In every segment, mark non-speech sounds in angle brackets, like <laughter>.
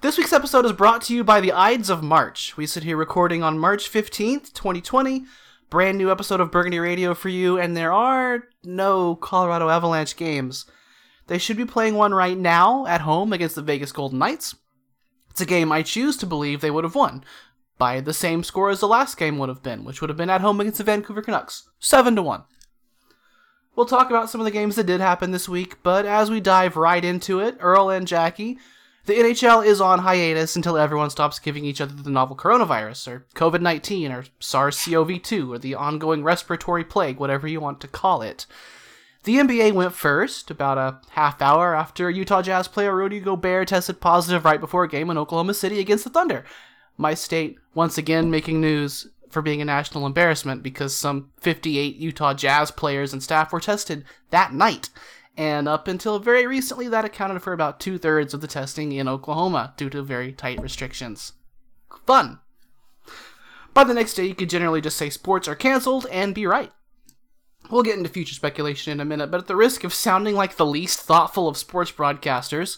This week's episode is brought to you by the Ides of March. We sit here recording on March 15th, 2020. Brand new episode of Burgundy Radio for you, and there are no Colorado Avalanche games. They should be playing one right now at home against the Vegas Golden Knights. It's a game I choose to believe they would have won by the same score as the last game would have been, which would have been at home against the Vancouver Canucks. 7 to 1. We'll talk about some of the games that did happen this week, but as we dive right into it, Earl and Jackie, the NHL is on hiatus until everyone stops giving each other the novel coronavirus, or COVID 19, or SARS CoV 2, or the ongoing respiratory plague, whatever you want to call it. The NBA went first, about a half hour after Utah Jazz player Rudy Gobert tested positive right before a game in Oklahoma City against the Thunder. My state, once again, making news for being a national embarrassment because some 58 Utah Jazz players and staff were tested that night and up until very recently, that accounted for about two thirds of the testing in Oklahoma due to very tight restrictions. Fun! By the next day, you could generally just say sports are canceled and be right. We'll get into future speculation in a minute, but at the risk of sounding like the least thoughtful of sports broadcasters,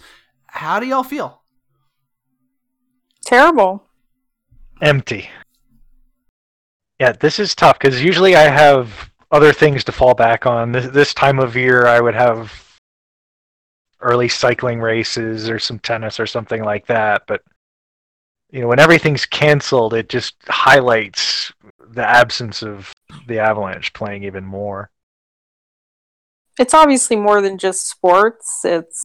how do y'all feel? Terrible. Empty. Yeah, this is tough because usually I have other things to fall back on. This, this time of year, I would have early cycling races or some tennis or something like that. But you know, when everything's canceled, it just highlights the absence of the Avalanche playing even more. It's obviously more than just sports. It's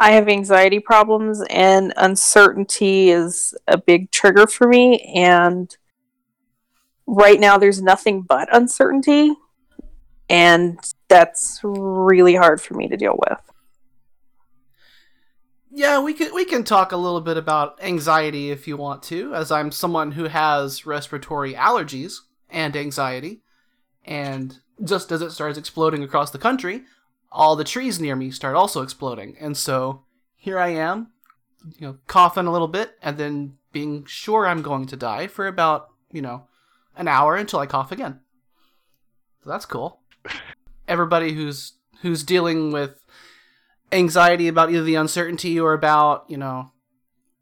I have anxiety problems and uncertainty is a big trigger for me and right now there's nothing but uncertainty and that's really hard for me to deal with. Yeah we can we can talk a little bit about anxiety if you want to as i'm someone who has respiratory allergies and anxiety and just as it starts exploding across the country all the trees near me start also exploding. And so here i am you know coughing a little bit and then being sure i'm going to die for about you know an hour until I cough again. So that's cool. <laughs> Everybody who's who's dealing with anxiety about either the uncertainty or about, you know,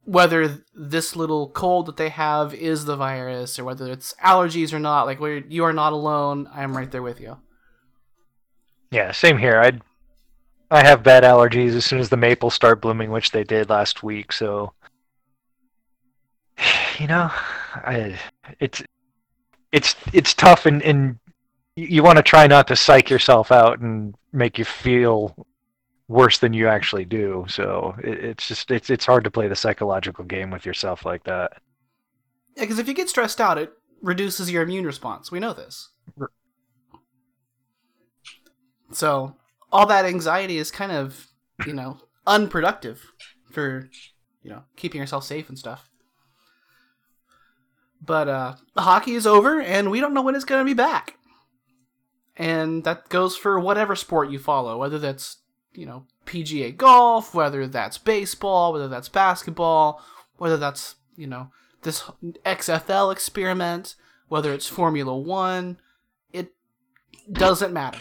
whether this little cold that they have is the virus or whether it's allergies or not, like where you are not alone, I am right there with you. Yeah, same here. I I have bad allergies as soon as the maples start blooming, which they did last week, so <sighs> you know, I it's it's it's tough and, and you want to try not to psych yourself out and make you feel worse than you actually do. So it, it's just it's it's hard to play the psychological game with yourself like that. Yeah, because if you get stressed out, it reduces your immune response. We know this. So all that anxiety is kind of you know unproductive for you know keeping yourself safe and stuff. But uh, hockey is over, and we don't know when it's going to be back. And that goes for whatever sport you follow, whether that's you know PGA golf, whether that's baseball, whether that's basketball, whether that's you know this XFL experiment, whether it's Formula One. It doesn't matter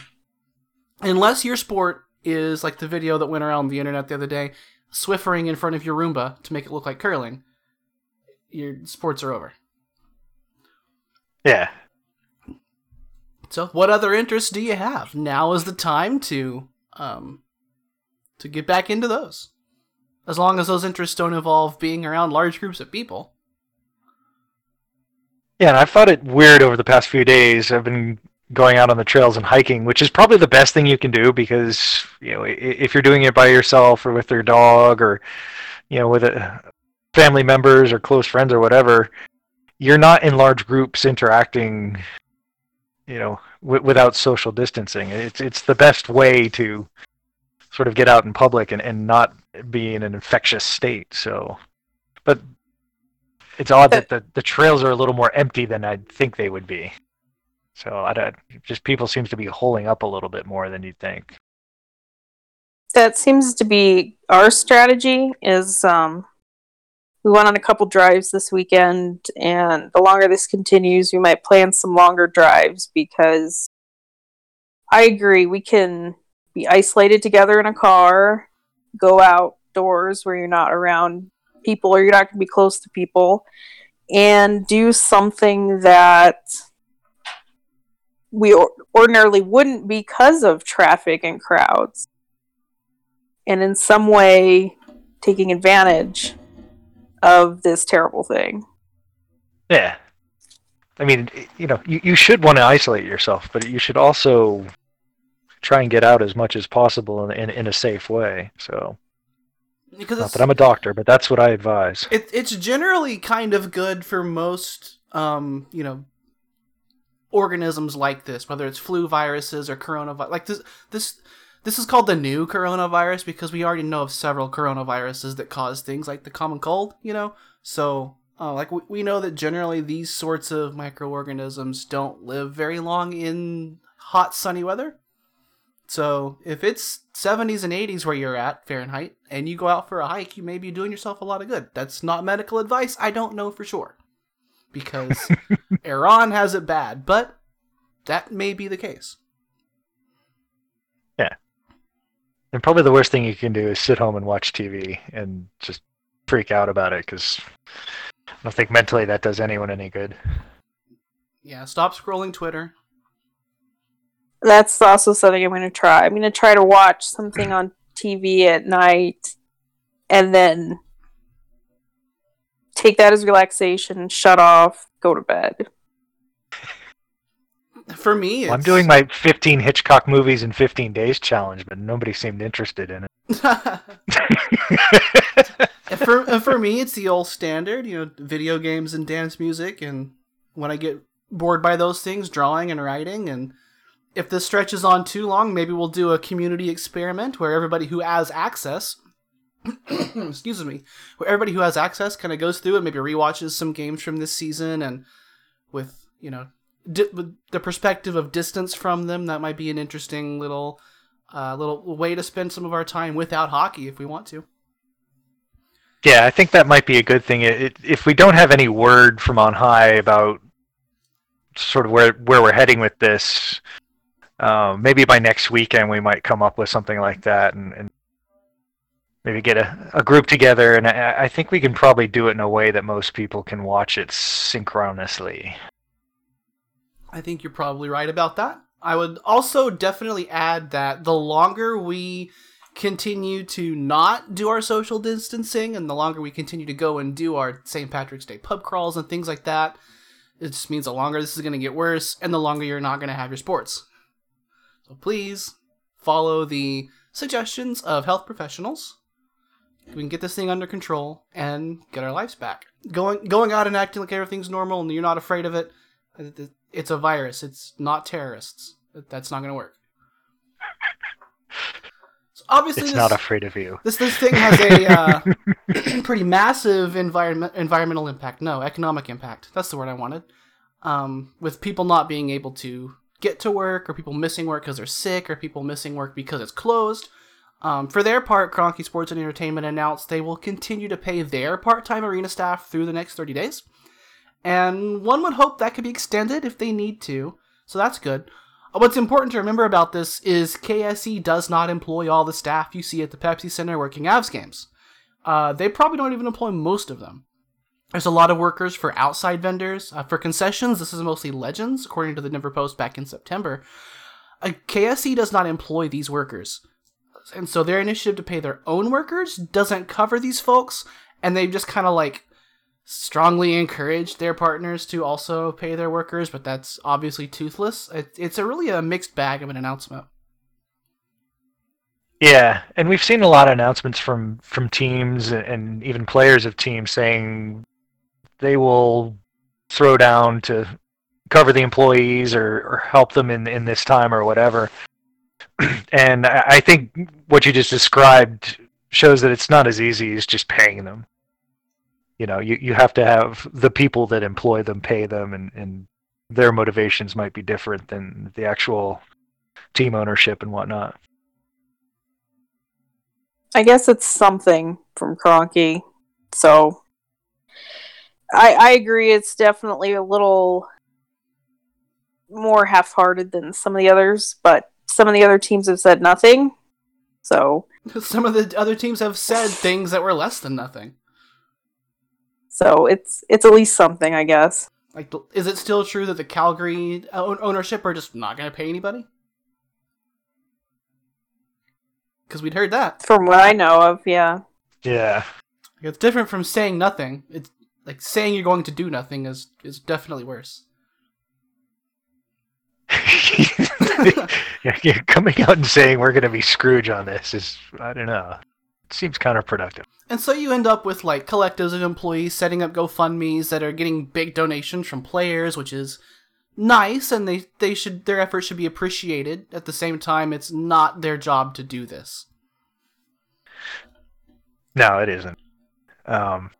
unless your sport is like the video that went around the internet the other day, swiffering in front of your Roomba to make it look like curling. Your sports are over. Yeah. So, what other interests do you have? Now is the time to um to get back into those. As long as those interests don't involve being around large groups of people. Yeah, and I've thought it weird over the past few days. I've been going out on the trails and hiking, which is probably the best thing you can do because you know if you're doing it by yourself or with your dog or you know with a, family members or close friends or whatever, you're not in large groups interacting you know w- without social distancing it's it's the best way to sort of get out in public and, and not be in an infectious state so but it's odd that the, the trails are a little more empty than I'd think they would be. So I don't, just people seems to be holding up a little bit more than you'd think. That seems to be our strategy is um, we went on a couple drives this weekend, and the longer this continues, we might plan some longer drives because I agree we can be isolated together in a car, go outdoors where you're not around people or you're not going to be close to people and do something that we or- ordinarily wouldn't because of traffic and crowds. And in some way, taking advantage of this terrible thing. Yeah. I mean, you know, you, you should want to isolate yourself, but you should also try and get out as much as possible in, in, in a safe way. So, Because not that I'm a doctor, but that's what I advise. it, it's generally kind of good for most, um, you know, organisms like this, whether it's flu viruses or coronavirus. Like this, this, this is called the new coronavirus because we already know of several coronaviruses that cause things like the common cold. You know, so uh, like we, we know that generally these sorts of microorganisms don't live very long in hot sunny weather. So if it's 70s and 80s where you're at Fahrenheit and you go out for a hike, you may be doing yourself a lot of good. That's not medical advice. I don't know for sure because <laughs> Iran has it bad, but that may be the case. And probably the worst thing you can do is sit home and watch TV and just freak out about it because I don't think mentally that does anyone any good. Yeah, stop scrolling Twitter. That's also something I'm going to try. I'm going to try to watch something on TV at night and then take that as relaxation, shut off, go to bed. For me, it's... Well, I'm doing my 15 Hitchcock movies in 15 days challenge, but nobody seemed interested in it. <laughs> <laughs> For uh, for me, it's the old standard, you know, video games and dance music. And when I get bored by those things, drawing and writing. And if this stretches on too long, maybe we'll do a community experiment where everybody who has access, <coughs> excuse me, where everybody who has access kind of goes through and maybe rewatches some games from this season, and with you know, di- the perspective of distance from them, that might be an interesting little. Uh, little way to spend some of our time without hockey if we want to. Yeah, I think that might be a good thing. It, it, if we don't have any word from on high about sort of where where we're heading with this, um, maybe by next weekend we might come up with something like that, and, and maybe get a, a group together. And I, I think we can probably do it in a way that most people can watch it synchronously. I think you're probably right about that. I would also definitely add that the longer we continue to not do our social distancing and the longer we continue to go and do our St. Patrick's Day pub crawls and things like that, it just means the longer this is going to get worse and the longer you're not going to have your sports. So please follow the suggestions of health professionals. We can get this thing under control and get our lives back. Going going out and acting like everything's normal and you're not afraid of it, it's a virus. It's not terrorists. That's not going to work. So obviously, It's this, not afraid of you. this this thing has a uh, <coughs> pretty massive environment environmental impact. No, economic impact. That's the word I wanted. Um, with people not being able to get to work, or people missing work because they're sick, or people missing work because it's closed. Um, for their part, Kroenke Sports and Entertainment announced they will continue to pay their part-time arena staff through the next 30 days. And one would hope that could be extended if they need to. So that's good. Uh, What's important to remember about this is KSE does not employ all the staff you see at the Pepsi Center working Avs games. Uh, they probably don't even employ most of them. There's a lot of workers for outside vendors. Uh, for concessions, this is mostly Legends, according to the Denver Post back in September. Uh, KSE does not employ these workers. And so their initiative to pay their own workers doesn't cover these folks, and they've just kind of like strongly encouraged their partners to also pay their workers, but that's obviously toothless. It, it's a really a mixed bag of an announcement. Yeah, and we've seen a lot of announcements from from teams and even players of teams saying they will throw down to cover the employees or, or help them in in this time or whatever. <clears throat> and I I think what you just described shows that it's not as easy as just paying them. You know, you, you have to have the people that employ them pay them, and, and their motivations might be different than the actual team ownership and whatnot. I guess it's something from Kroenke. So I I agree it's definitely a little more half-hearted than some of the others, but some of the other teams have said nothing. So <laughs> Some of the other teams have said things that were less than nothing. So it's it's at least something, I guess. Like, is it still true that the Calgary ownership are just not going to pay anybody? Because we'd heard that. From what I know of, yeah. Yeah. It's different from saying nothing. It's like saying you're going to do nothing is is definitely worse. <laughs> yeah, yeah, coming out and saying we're going to be Scrooge on this is, I don't know, it seems counterproductive. And so you end up with like collectives of employees setting up GoFundmes that are getting big donations from players, which is nice, and they they should their efforts should be appreciated. At the same time, it's not their job to do this. No, it isn't. Um,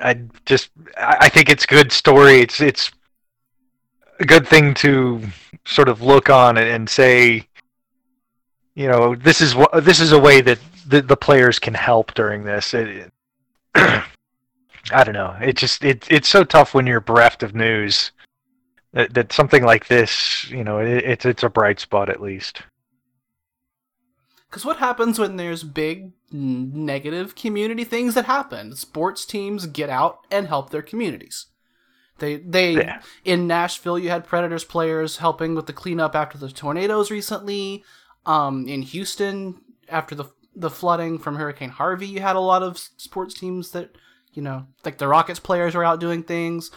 I just I I think it's good story. It's it's a good thing to sort of look on and- and say, you know, this is what this is a way that the, the players can help during this. It, <clears throat> I don't know. It just it it's so tough when you're bereft of news that, that something like this, you know, it, it's it's a bright spot at least. Because what happens when there's big negative community things that happen? Sports teams get out and help their communities. They they Yeah. in Nashville you had Predators players helping with the cleanup after the tornadoes recently. Um, in Houston after the the flooding from Hurricane Harvey, you had a lot of sports teams that you know like the Rockets players were out doing things.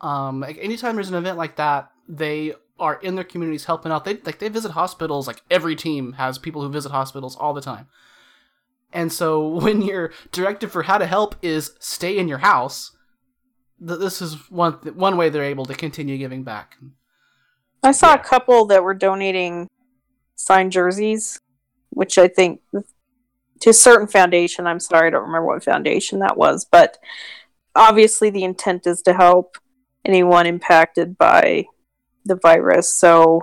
Um, like anytime there's an event like that, they are in their communities helping out. They like they visit hospitals. Like every team has people who visit hospitals all the time. And so <laughs> when your directive for how to help is stay in your house, th- this is one one way they're able to continue giving back. I saw Yeah. a couple that were donating signed jerseys, which I think to a certain foundation. I'm sorry, I don't remember what foundation that was, but obviously the intent is to help anyone impacted by the virus. So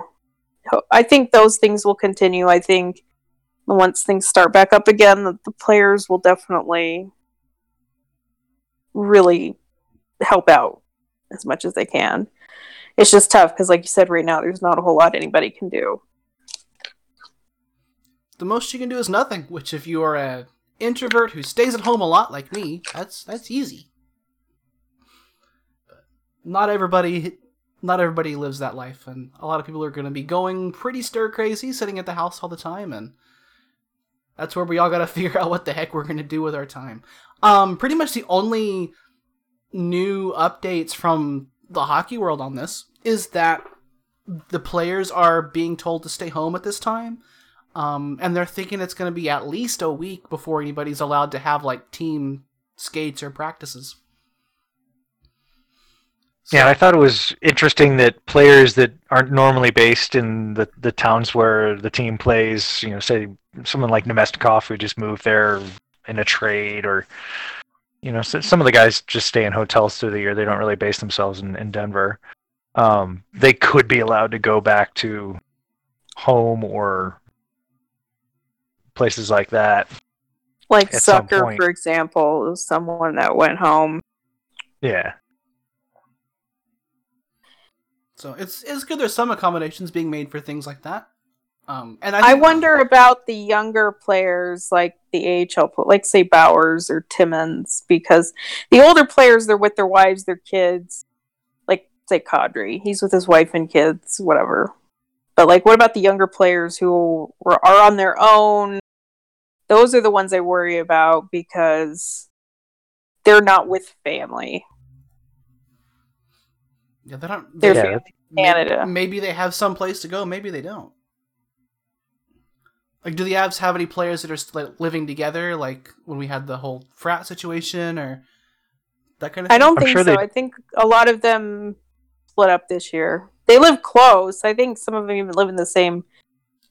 I think those things will continue. I think once things start back up again, the, the players will definitely really help out as much as they can it's just tough because like you said right now there's not a whole lot anybody can do The most you can do is nothing. Which, if you are an introvert who stays at home a lot like me, that's that's easy. But not everybody, not everybody lives that life, and a lot of people are going to be going pretty stir crazy, sitting at the house all the time, and that's where we all got to <laughs> figure out what the heck we're going to do with our time. Um, pretty much the only new updates from the hockey world on this is that the players are being told to stay home at this time. Um, and they're thinking it's going to be at least a week before anybody's allowed to have like team skates or practices. So- Yeah, I thought it was interesting that players that aren't normally based in the, the towns where the team plays, you know, say someone like Namestnikov who just moved there in a trade, or you know, so some of the guys just stay in hotels through the year. They don't really base themselves in, in Denver. Um, they could be allowed to go back to home or places like that. like At some sucker for example is someone that went home Yeah, So it's it's good. There's some accommodations being made for things like that. Um, and I, i wonder about the younger players like the ahl pl- like say bowers or timmins because the older players they're with their wives their kids like say kadri he's with his wife and kids whatever but like what about the younger players who were, are on their own those are the ones i worry about because they're not with family yeah, they don't. They're yeah. may- Canada. Maybe they have some place to go. Maybe they don't. Like, do the Avs have any players that are st- like, living together, like when we had the whole frat situation or that kind of? Thing? I don't I'm think sure so. they- I think a lot of them split up this year. They live close. I think some of them even live in the same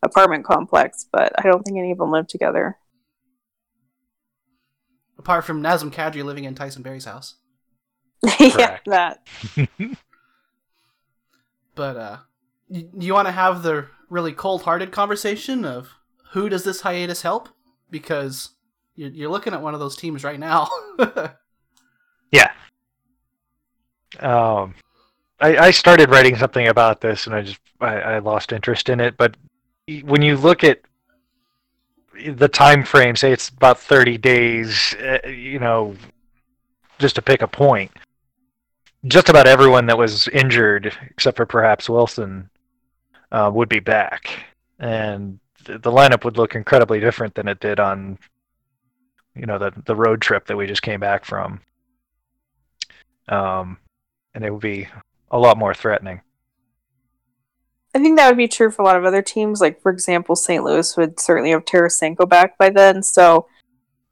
apartment complex, but I don't think any of them live together. Apart from Nazem Kadri living in Tyson Barrie's house. <laughs> yeah, that. <laughs> But uh, y- you want to have the really cold-hearted conversation of who does this hiatus help? Because you're, you're looking at one of those teams right now. <laughs> Yeah. Um, I, I started writing something about this, and I just I, I lost interest in it. But when you look at the time frame, say it's about 30 days, uh, you know, just to pick a point, just about everyone that was injured, except for perhaps Wilson, uh, would be back, and the lineup would look incredibly different than it did on, you know, the the road trip that we just came back from. Um, and it would be a lot more threatening. I think that would be true for a lot of other teams. Like, for example, St. Louis would certainly have Tarasenko back by then. So,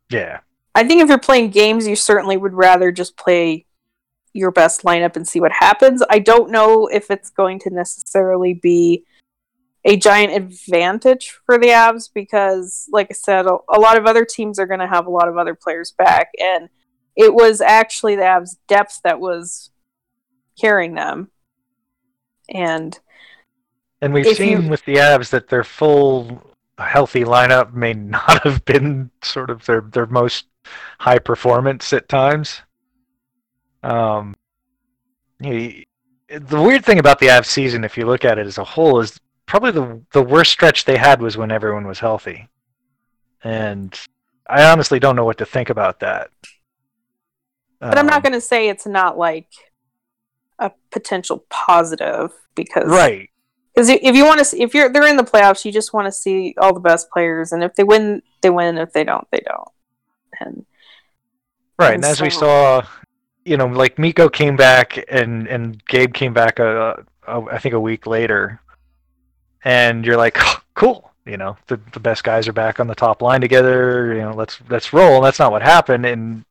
yeah, I think if you're playing games, you certainly would rather just play your best lineup and see what happens. I don't know if it's going to necessarily be a giant advantage for the Avs because, like I said, a, a lot of other teams are going to have a lot of other players back. And it was actually the Avs' depth that was carrying them. And and we've seen you- with the Avs that their full healthy lineup may <laughs> not have been sort of their their most high performance at times. Um, you- the weird thing about the Avs season, if you look at it as a whole, is probably the the worst stretch they had was when everyone was healthy, and I honestly don't know what to think about that. but I'm not Um, going to say it's not like a potential positive because right. Because if you want to, if you're they're in the playoffs, you just want to see all the best players, and if they win, they win. If they don't, they don't. And Right, And and as we saw, you know, like Mikko came back and and Gabe came back a, a I think a week later, and you're like, <laughs> cool, you know, the the best guys are back on the top line together. You know, let's let's roll. And that's not what happened, and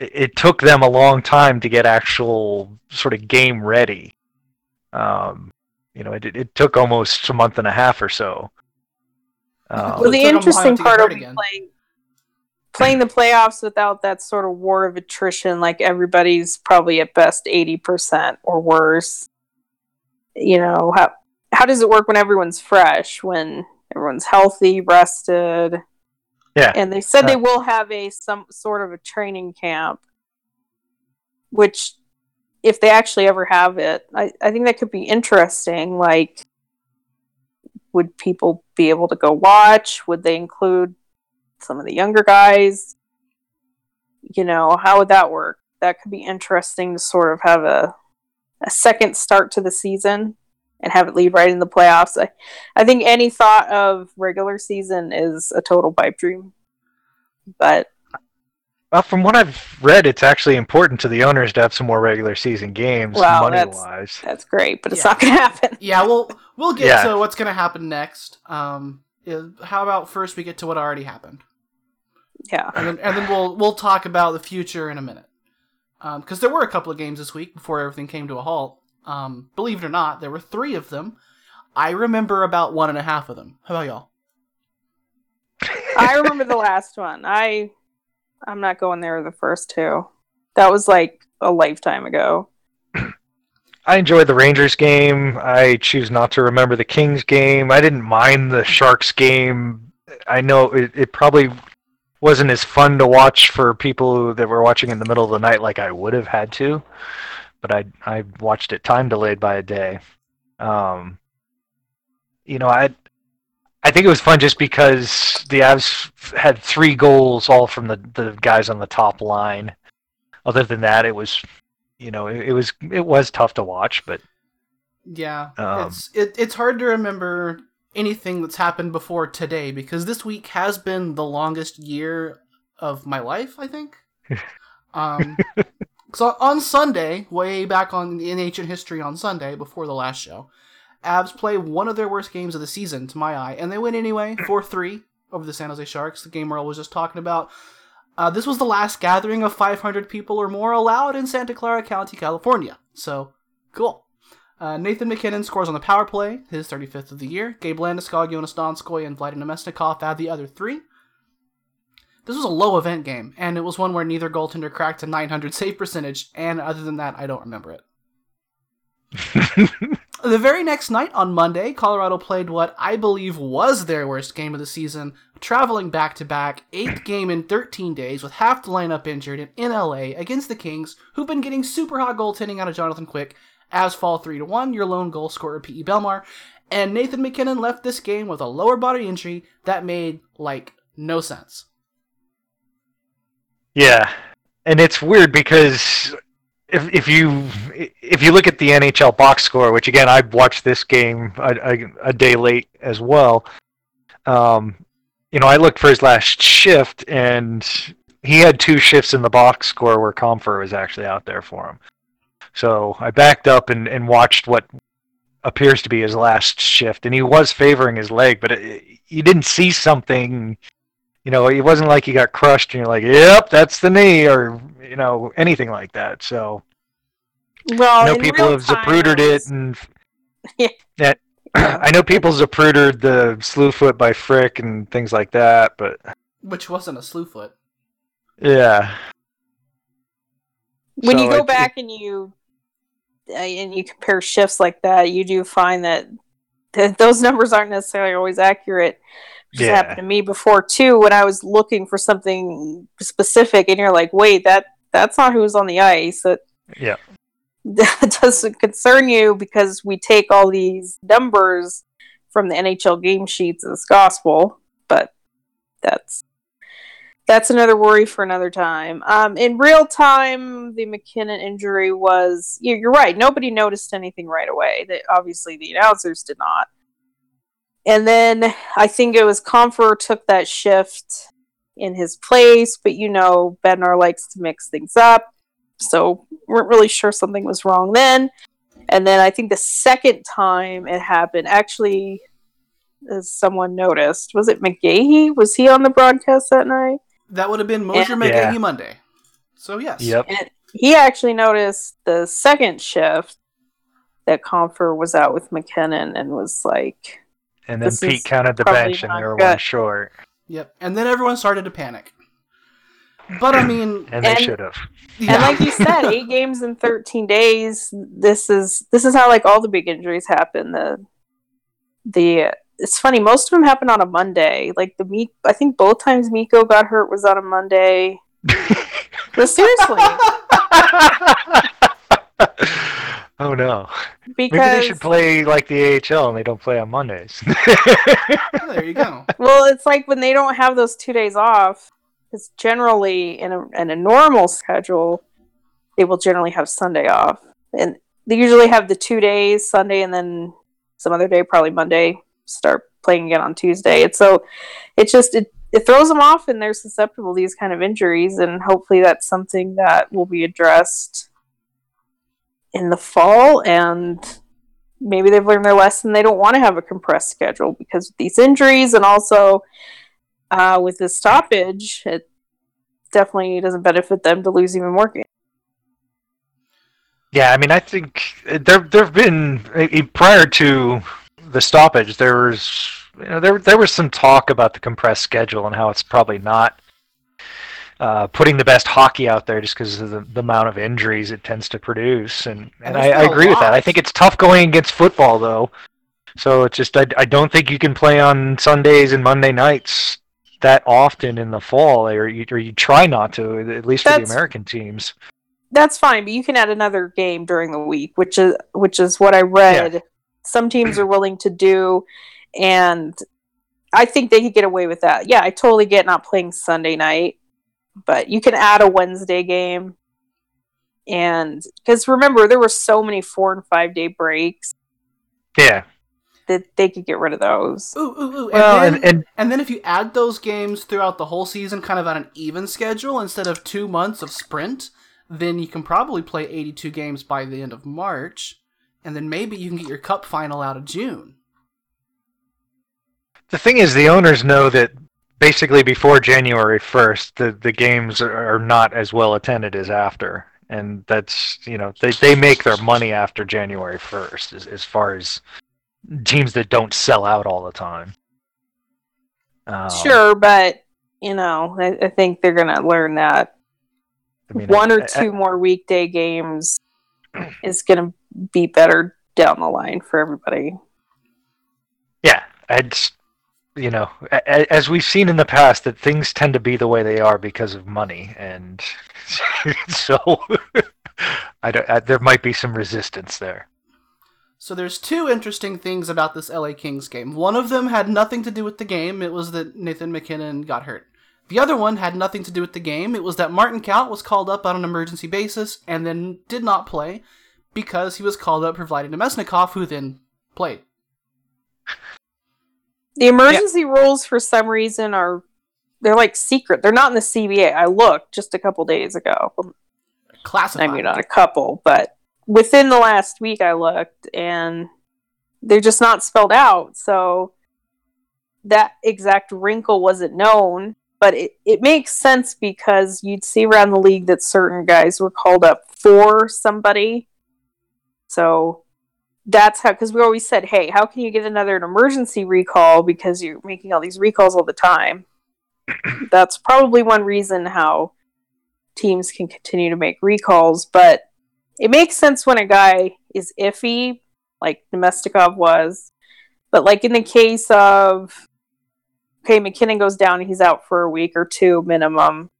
it, it took them a long time to get actual sort of game ready. Um, you know, it it took almost a month and a half or so. Um, well, the took 'em a while interesting part hurt will be again. playing playing the playoffs without that sort of war of attrition. Like everybody's probably at best eighty percent or worse. You know how how does it work when everyone's fresh? When everyone's healthy, rested, yeah, and they said they Uh, will have a some sort of a training camp which if they actually ever have it I, I think that could be interesting like would people be able to go watch? Would they include some of the younger guys? You know how would that work? That could be interesting to sort of have a a second start to the season and have it lead right in the playoffs. I, I think any thought of regular season is a total pipe dream. But Well, from what I've read, it's actually important to the owners to have some more regular season games, Well, money that's- wise. That's great, but it's Yeah. not going to happen. Yeah, we'll we'll get Yeah. to what's going to happen next. Um, how about first we get to what already happened, Yeah. and then and then we'll we'll talk about the future in a minute. Because there were a couple of games this week before everything came to a halt. Um, believe it or not, there were three of them. I remember about one and a half of them. How about y'all? I remember the last one. I I'm not going there the first two. That was like a lifetime ago. I enjoyed the Rangers game. I choose not to remember the Kings game. I didn't mind the Sharks game. I know it, it probably wasn't as fun to watch for people that were watching in the middle of the night like I would have had to, but I I watched it time delayed by a day. Um, you know, I I think it was fun just because the Avs had three goals all from the the guys on the top line. Other than that, it was you know it, it was it was tough to watch, but Yeah, Um, it's it, it's hard to remember anything that's happened before today because this week has been the longest year of my life. I think. <laughs> um, so on Sunday, way back on in ancient history, on Sunday before the last show, Avs play one of their worst games of the season to my eye, and they win anyway, <clears throat> four three over the San Jose Sharks. The game Earl was just talking about. Uh, this was the last gathering of 500 people or more allowed in Santa Clara County, California. So, cool. Uh, Nathan MacKinnon scores on the power play, his 35th of the year. Gabe Landeskog, Jonas Donskoi, and Vladimir Namestnikov add the other three. This was a low event game, and it was one where neither goaltender cracked a 900 save percentage, and other than that, I don't remember it. <laughs> The very next night on Monday, Colorado played what I believe was their worst game of the season, traveling back to back, eighth game in 13 days with half the lineup injured and in LA against the Kings, who've been getting super hot goaltending out of Jonathan Quick, as fall 3 to 1, your lone goal scorer P.E. Bellemare, And Nathan MacKinnon left this game with a lower body injury that made like no sense. Yeah, and it's weird because if if you if you look at the NHL box score, which again I watched this game a, a, a day late as well. Um, you know, I looked for his last shift, and he had two shifts in the box score where Compher was actually out there for him. So I backed up and, and watched what appears to be his last shift, and he was favoring his leg, but it, you didn't see something. You know, it wasn't like he got crushed, and you're like, "Yep, that's the knee," or you know, anything like that. So, Well, I know people have zaprudered it it, and <laughs> Yeah. that <clears throat> I know people zaprudered the slew foot by Frick and things like that, but Which wasn't a slew foot. yeah, when So you go it- back and you uh, and you compare shifts like that, you do find that th- those numbers aren't necessarily always accurate. Has Yeah. happened to me before too. When I was looking for something specific, and you're like, "Wait, that that's not who's on the ice." That yeah. <laughs> that doesn't concern you because we take all these numbers from the NHL game sheets as gospel, but that's that's another worry for another time. Um, in real time, the MacKinnon injury was you- you're right. Nobody noticed anything right away. That obviously the announcers did not. And then I think it was Compher took that shift in his place, but you know Bednar likes to mix things up so weren't really sure something was wrong then. And then I think the second time it happened, actually, as someone noticed, was it McGahey? Was he on the broadcast that night? That would have been Moser And- McGahey Yeah. Monday. So yes. Yep. And he actually noticed the second shift that Compher was out with MacKinnon and was like, And then This Pete counted the bench, and they were good. one short, Yep. And then everyone started to panic. But I mean, <clears throat> and they should have. yeah. and like you said, eight <laughs> games in thirteen days. This is this is how like all the big injuries happen. The the it's funny. Most of them happen on a Monday. Like the meek, I think both times Mikko got hurt was on a Monday. <laughs> But seriously, <laughs> oh no! because Maybe they should play like the AHL, and they don't play on Mondays. Oh, there you go. <laughs> well, it's like when they don't have those two days off. Because generally, in a in a normal schedule, they will generally have Sunday off, and they usually have the two days, Sunday, and then some other day, probably Monday. Start playing again on Tuesday. It's so it just it, it throws them off, and they're susceptible to these kind of injuries. And hopefully, that's something that will be addressed in the fall. And maybe they've learned their lesson. They don't want to have a compressed schedule because of these injuries, and also uh, with this stoppage, it definitely doesn't benefit them to lose even more games. Yeah, I mean, I think there there've been eh, prior to the stoppage, there was you know, there there was some talk about the compressed schedule and how it's probably not uh, putting the best hockey out there just because of the, the amount of injuries it tends to produce, and and, I, I agree with that. I think it's tough going against football though, so it's just I I don't think you can play on Sundays and Monday nights that often in the fall, or you or you try not to, at least for the American teams. That's fine, but you can add another game during the week, which is which is what I read. Some teams are willing to do, and I think they could get away with that. Yeah, I totally get not playing Sunday night, but you can add a Wednesday game. And because remember, there were so many four and five day breaks Yeah. that they could get rid of those. Ooh, ooh, ooh. And, Well, then, and, and and then if you add those games throughout the whole season, kind of on an even schedule instead of two months of sprint, then you can probably play 82 games by the end of March, and then maybe you can get your cup final out of June. the thing is, the owners know that basically before January 1st, the, the games are not as well attended as after. And that's, you know, they, they make their money after January 1st as, as far as teams that don't sell out all the time. Um, Sure, but you know, I, I think they're gonna learn that I mean, one or I- I- two more weekday games is gonna be better down the line for everybody. Yeah, it's you know, a- as we've seen in the past, that things tend to be the way they are because of money, and <laughs> so <laughs> I don't, I, there might be some resistance there. So there's two interesting things about this LA Kings game. One of them had nothing to do with the game. It was that Nathan MacKinnon got hurt. The other one had nothing to do with the game. It was that Martin Kaut was called up on an emergency basis and then did not play because he was called up providing Mesnikov, who then played. The emergency rules, for some reason, are they're like secret. They're not in the CBA. I looked just a couple days ago. Classified. I mean, not a couple, but within the last week, I looked, and they're just not spelled out. So that exact wrinkle wasn't known, but it, it makes sense because you'd see around the league that certain guys were called up for somebody. So that's how, because we always said, hey, how can you get another an emergency recall because you're making all these recalls all the time? <clears throat> that's probably one reason how teams can continue to make recalls, but it makes sense when a guy is iffy, like Namestnikov was. But like in the case of okay, MacKinnon goes down he's out for a week or two minimum,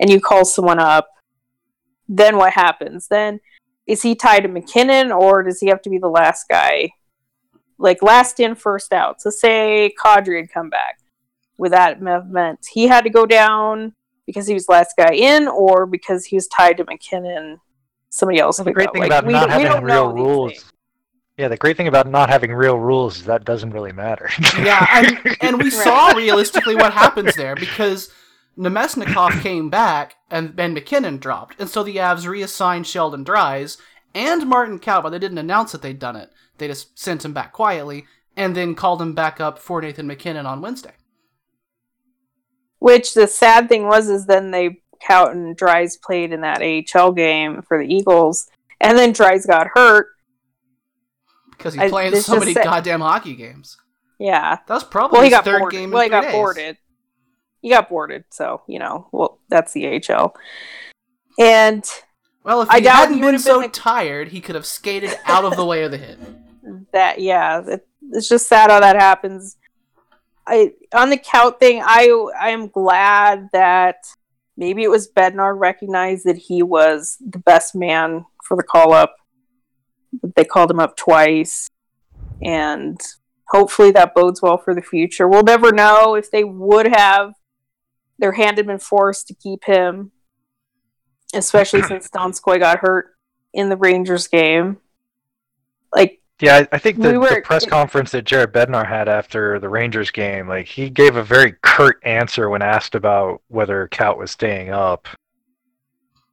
and you call someone up, then what happens? Then is he tied to MacKinnon or does he have to be the last guy? Like last in, first out. So say Kadri had come back with that movement. He had to go down because he was last guy in or because he was tied to MacKinnon. Somebody else. Well, the great thing Like, about we not don't- we having real rules. Yeah, the great thing about not having real rules is that doesn't really matter. yeah, and, and we <laughs> saw realistically what happens there because Namestnikov came back and Ben MacKinnon dropped, and so the Avs reassigned Sheldon Dries and Martin but they didn't announce that they'd done it. They just sent him back quietly and then called him back up for Nathan MacKinnon on Wednesday. Which the sad thing was is then they and Dries played in that AHL game for the Eagles, and then Dries got hurt. Because he played so many said- goddamn hockey games. Yeah. That was probably Well, he his got third boarded. game in Well, he three got days. boarded. He got boarded, so you know, well, that's the AHL. And Well, if I he doubt hadn't he been would've so been the- tired, he could have skated out of the way of the hit. <laughs> that, yeah, it, it's just sad how that happens. I on the Kaut thing, I I am glad that maybe it was Bednar recognized that he was the best man for the call up. They called him up twice, and hopefully that bodes well for the future. We'll never know if they would have their hand had been forced to keep him, especially <clears throat> since Donskoi got hurt in the Rangers game. Like Yeah, I- I think the, We were- the press conference that Jared Bednar had after the Rangers game, like he gave a very curt answer when asked about whether Kaut was staying up.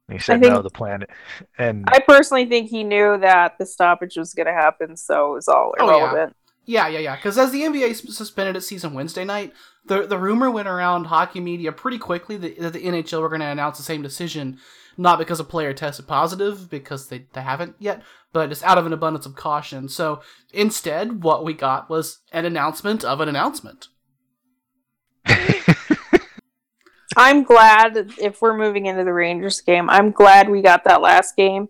He said think- no, the plan. And I personally think he knew that the stoppage was going to happen, so it was all Oh, yeah. Irrelevant. Yeah, yeah, yeah. Because as the NBA suspended its season Wednesday night, the the rumor went around hockey media pretty quickly that, that the NHL were going to announce the same decision, not because a player tested positive, because they, they haven't yet, but just out of an abundance of caution. So instead, what we got was an announcement of an announcement. <laughs> I'm glad if we're moving into the Rangers game, I'm glad we got that last game.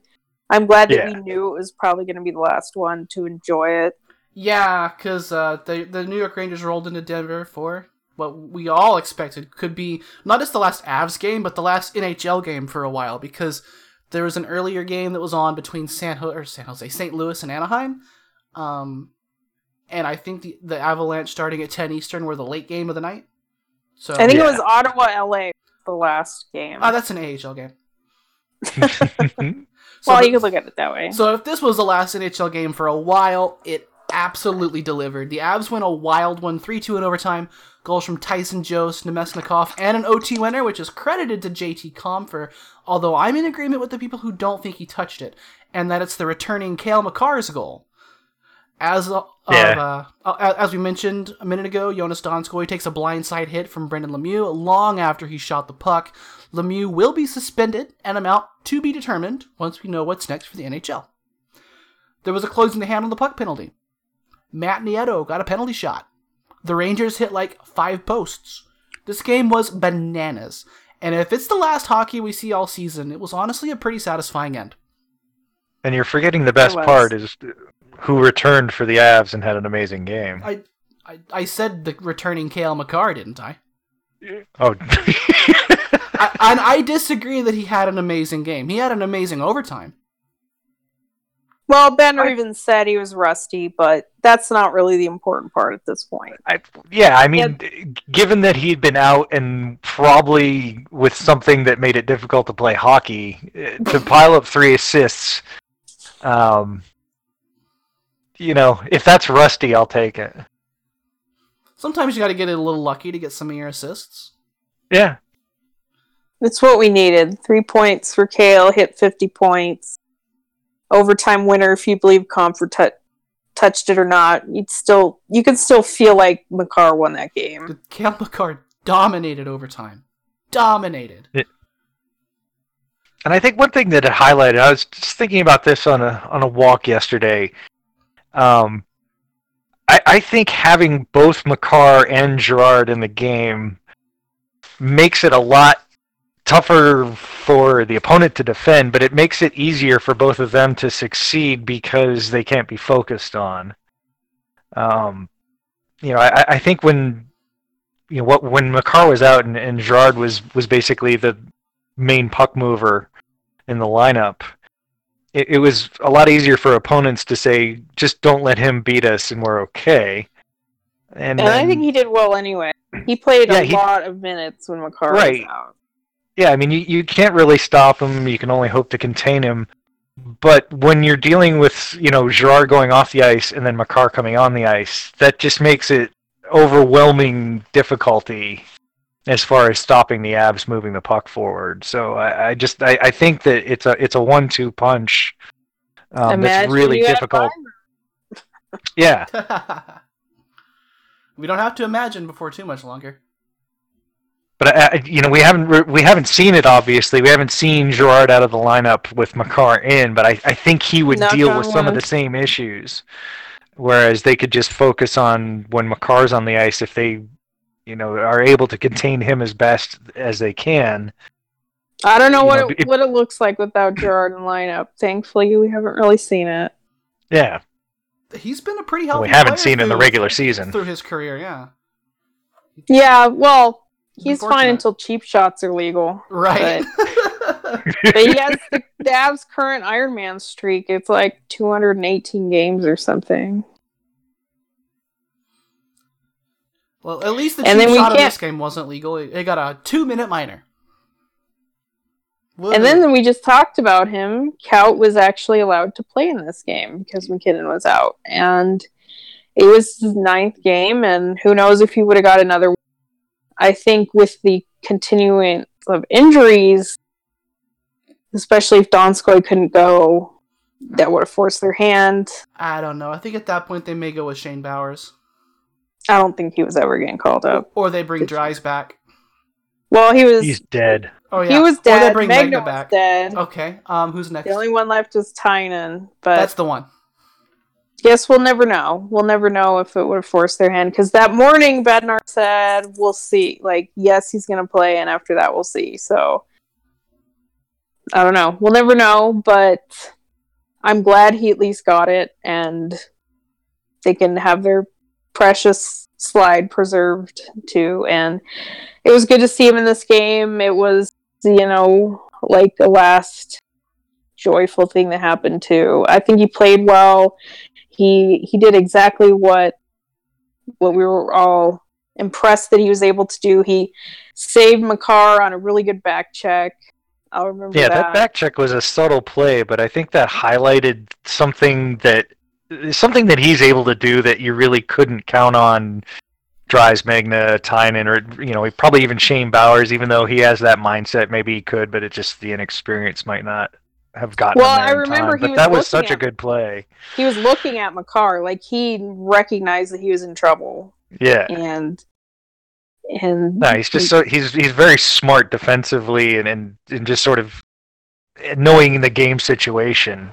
I'm glad that Yeah. we knew it was probably going to be the last one to enjoy it. Yeah, because uh, the the New York Rangers rolled into Denver for what we all expected could be not just the last Avs game, but the last NHL game for a while. Because there was an earlier game that was on between San Ho- or San Jose, St. Louis, and Anaheim, um, and I think the the Avalanche starting at ten Eastern were the late game of the night. So I think Yeah. it was Ottawa, LA, the last game. oh, that's an AHL game. <laughs> So well, the- you could look at it that way. So if this was the last NHL game for a while, it absolutely delivered. The Avs win a wild one, 3-2 in overtime. Goals from Tyson Jost, Namestnikov, and an OT winner, which is credited to JT Compher, although I'm in agreement with the people who don't think he touched it, and that it's the returning Cale Makar's goal. As uh, Yeah. uh, uh, as we mentioned a minute ago, Jonas Donskoi takes a blindside hit from Brendan Lemieux long after he shot the puck. Lemieux will be suspended, and amount to be determined once we know what's next for the NHL. There was a closing the hand on the puck penalty. Matt Nieto got a penalty shot. The Rangers hit like five posts. This game was bananas. And if it's the last hockey we see all season, it was honestly a pretty satisfying end. and you're forgetting the best part is who returned for the Avs and had an amazing game. I, I, I said the returning Cale Makar, didn't I? Oh, <laughs> I? And I disagree that he had an amazing game. He had an amazing overtime. Well, Bednar even said he was rusty, but that's not really the important part at this point. I, yeah, I mean, g- given that he'd been out and probably with something that made it difficult to play hockey, eh, to <laughs> pile up three assists, um, you know, if that's rusty, I'll take it. Sometimes you got to get a little lucky to get some of your assists. Yeah, It's what we needed. Three points for Cale, hit 50 points. Overtime winner, if you believe Compher tou touched it or not. You'd still, you could still feel like Makar won that game. The Cale Makar dominated overtime. Dominated. and I think one thing that it highlighted, I was just thinking about this on a on a walk yesterday. Um, I, I think having both Makar and Girard in the game makes it a lot tougher for the opponent to defend, but it makes it easier for both of them to succeed because they can't be focused on. Um, you know, I, I think when you know what when Makar was out and, and Girard was was basically the main puck mover in the lineup, it, it was a lot easier for opponents to say, just don't let him beat us and we're okay. And, And I think he did well anyway. He played Yeah, a he- lot of minutes when Makar Right. was out. Yeah, I mean, you, you can't really stop him. You can only hope to contain him. But when you're dealing with, you know, Girard going off the ice and then Makar coming on the ice, that just makes it overwhelming difficulty as far as stopping the Abs moving the puck forward. So I, I just I, I think that it's a it's a one-two punch um, that's really difficult. Yeah, <laughs> we don't have to imagine before too much longer. But I, I- you know, we haven't re- we haven't seen it. Obviously, we haven't seen Girard out of the lineup with Makar in. But I, I think he would Knock deal on with some of the same issues, whereas they could just focus on when Makar's on the ice if they, you know, are able to contain him as best as they can. I don't know You what know, it, it- what it looks like without Girard in lineup. Thankfully, we haven't really seen it. Yeah, He's been a pretty Well, healthy. we haven't player seen in the regular season. through his career. Yeah, Yeah, well, he's fine until cheap shots are legal. right. But <laughs> he has the, the Avs' current Iron Man streak. It's like 218 games or something. well, at least the cheap shot of this game wasn't legal. It, got a two-minute minor. And then we just talked about him. Kaut was actually allowed to play in this game because MacKinnon was out. And it was his ninth game, and who knows if he would have got another. I think with the continuance of injuries, especially if Donskoi couldn't go, that would have forced their hand. I don't know. I think at that point they may go with Shane Bowers, I don't think he was ever getting called up. or they bring Dries back. Well, he was he's dead. Oh yeah, he was Or they dead. bring Megna Megna was back. dead. Okay. Um, who's next? The only one left was Tynan, but That's the one. Guess we'll never know. We'll never know if it would have forced their hand because that morning Bednar said we'll see. Like, yes, he's gonna play, and after that, we'll see. So I don't know. We'll never know, but I'm glad he at least got it, and they can have their precious slide preserved too. And it was good to see him in this game. It was, you know, like the last joyful thing that happened too. I think he played well. He he did exactly what what we were all impressed that he was able to do. He saved Makar on a really good back check. I'll remember that. Yeah, that. that back check was a subtle play, but I think that highlighted something that something that he's able to do that you really couldn't count on. Dries Megna, Tynan, or you know, probably even Shane Bowers. Even though he has that mindset, maybe he could, but it just the inexperience might not have gotten. Well, I remember time. he but was that was such a good play. he was looking at Makar like he recognized that he was in trouble, Yeah, and and no, he's just so he's he's very smart defensively and and, and just sort of knowing the game situation.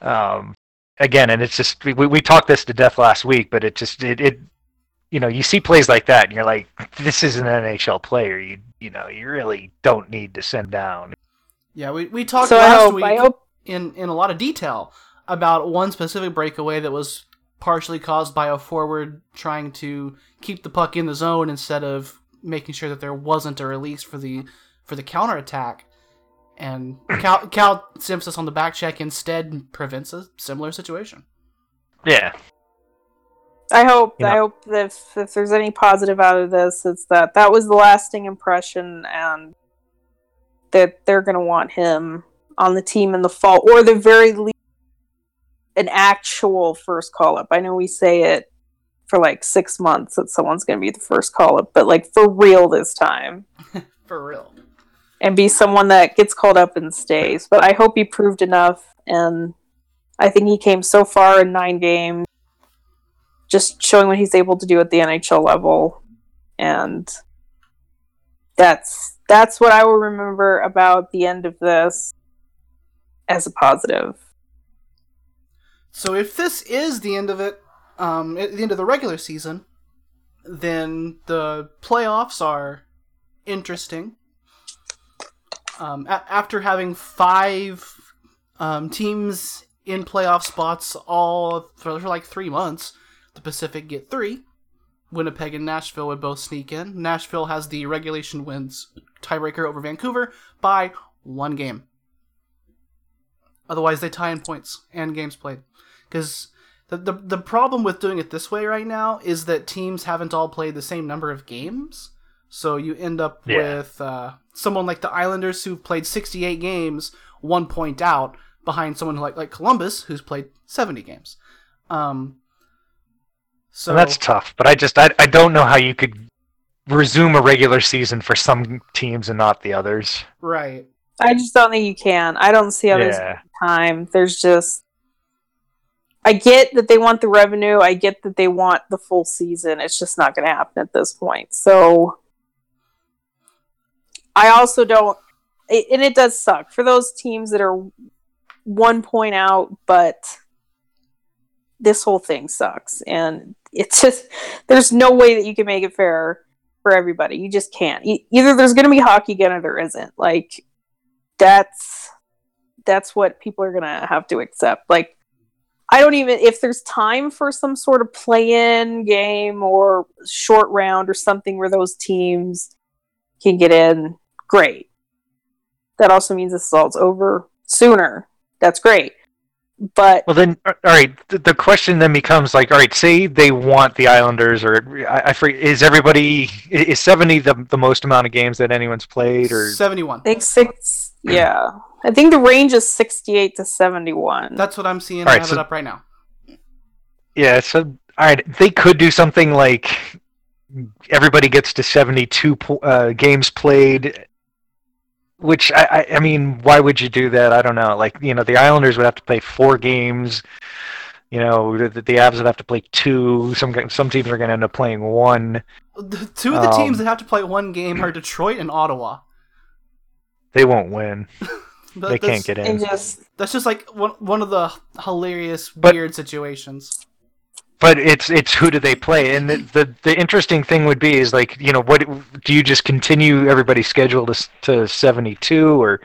Um, again, and it's just we we talked this to death last week, but it just it, it you know you see plays like that and you're like this is an NHL player you you know you really don't need to send down. Yeah, we, we talked so I last hope week I hope in in a lot of detail about one specific breakaway that was partially caused by a forward trying to keep the puck in the zone instead of making sure that there wasn't a release for the for the counterattack. And <clears throat> Cal, Cal simps on the back check instead prevents a similar situation. Yeah. I hope You I hope if, if there's any positive out of this, it's that that was the lasting impression, and that they're gonna want him on the team in the fall, or the very least, an actual first call up. I know we say it for like six months that someone's gonna be the first call up, but like for real this time, <laughs> For real. and be someone that gets called up and stays. But I hope he proved enough, and I think he came so far in nine games, just showing what he's able to do at the NHL level, and that's that's what I will remember about the end of this as a positive. So if this is the end of it, um, at the end of the regular season, then the playoffs are interesting. Um, a- after having five um, teams in playoff spots all for, for like three months, the Pacific get three. Winnipeg and Nashville would both sneak in. Nashville has the regulation wins tiebreaker over Vancouver by one game. Otherwise, they tie in points and games played. Because the, the the problem with doing it this way right now is that teams haven't all played the same number of games. So you end up Yeah. with uh, someone like the Islanders who've played 68 games, one point out behind someone like like Columbus who's played 70 games. Um, so And that's tough, but I just I, I don't know how you could resume a regular season for some teams and not the others. right. I just don't think you can. I don't see how there's Yeah. time. There's just. I get that they want the revenue. I get that they want the full season. It's just not going to happen at this point. So. I also don't. it- And it does suck for those teams that are one point out, but this whole thing sucks. And it's just. There's no way that you can make it fair for everybody. You just can't. E- either there's going to be hockey again or there isn't. Like, that's that's what people are gonna have to accept. Like, I don't even if there's time for some sort of play-in game or short round or something where those teams can get in. Great. That also means this is over sooner. That's great. But Well, then, all right. The, the question then becomes like, all right, say they want the Islanders, or I, I forget, is everybody is seventy the the most amount of games that anyone's played, or 71. I think six. Yeah, I think the range is sixty-eight to seventy-one. That's what I'm seeing. I Alright, have so- it up right now. yeah? So, all right, they could do something like everybody gets to seventy-two uh, games played. Which I, I, I mean, why would you do that? I don't know. Like, you know, the Islanders would have to play four games. You know, the, the Avs would have to play two. Some some teams are going to end up playing one. The two of the teams Um, that have to play one game are Detroit and Ottawa. They won't win. <laughs> But They can't get in. just That's just like one one of the hilarious But- weird situations. But it's it's who do they play? And the, the the interesting thing would be is like you know what do you just continue everybody's schedule to to seventy two or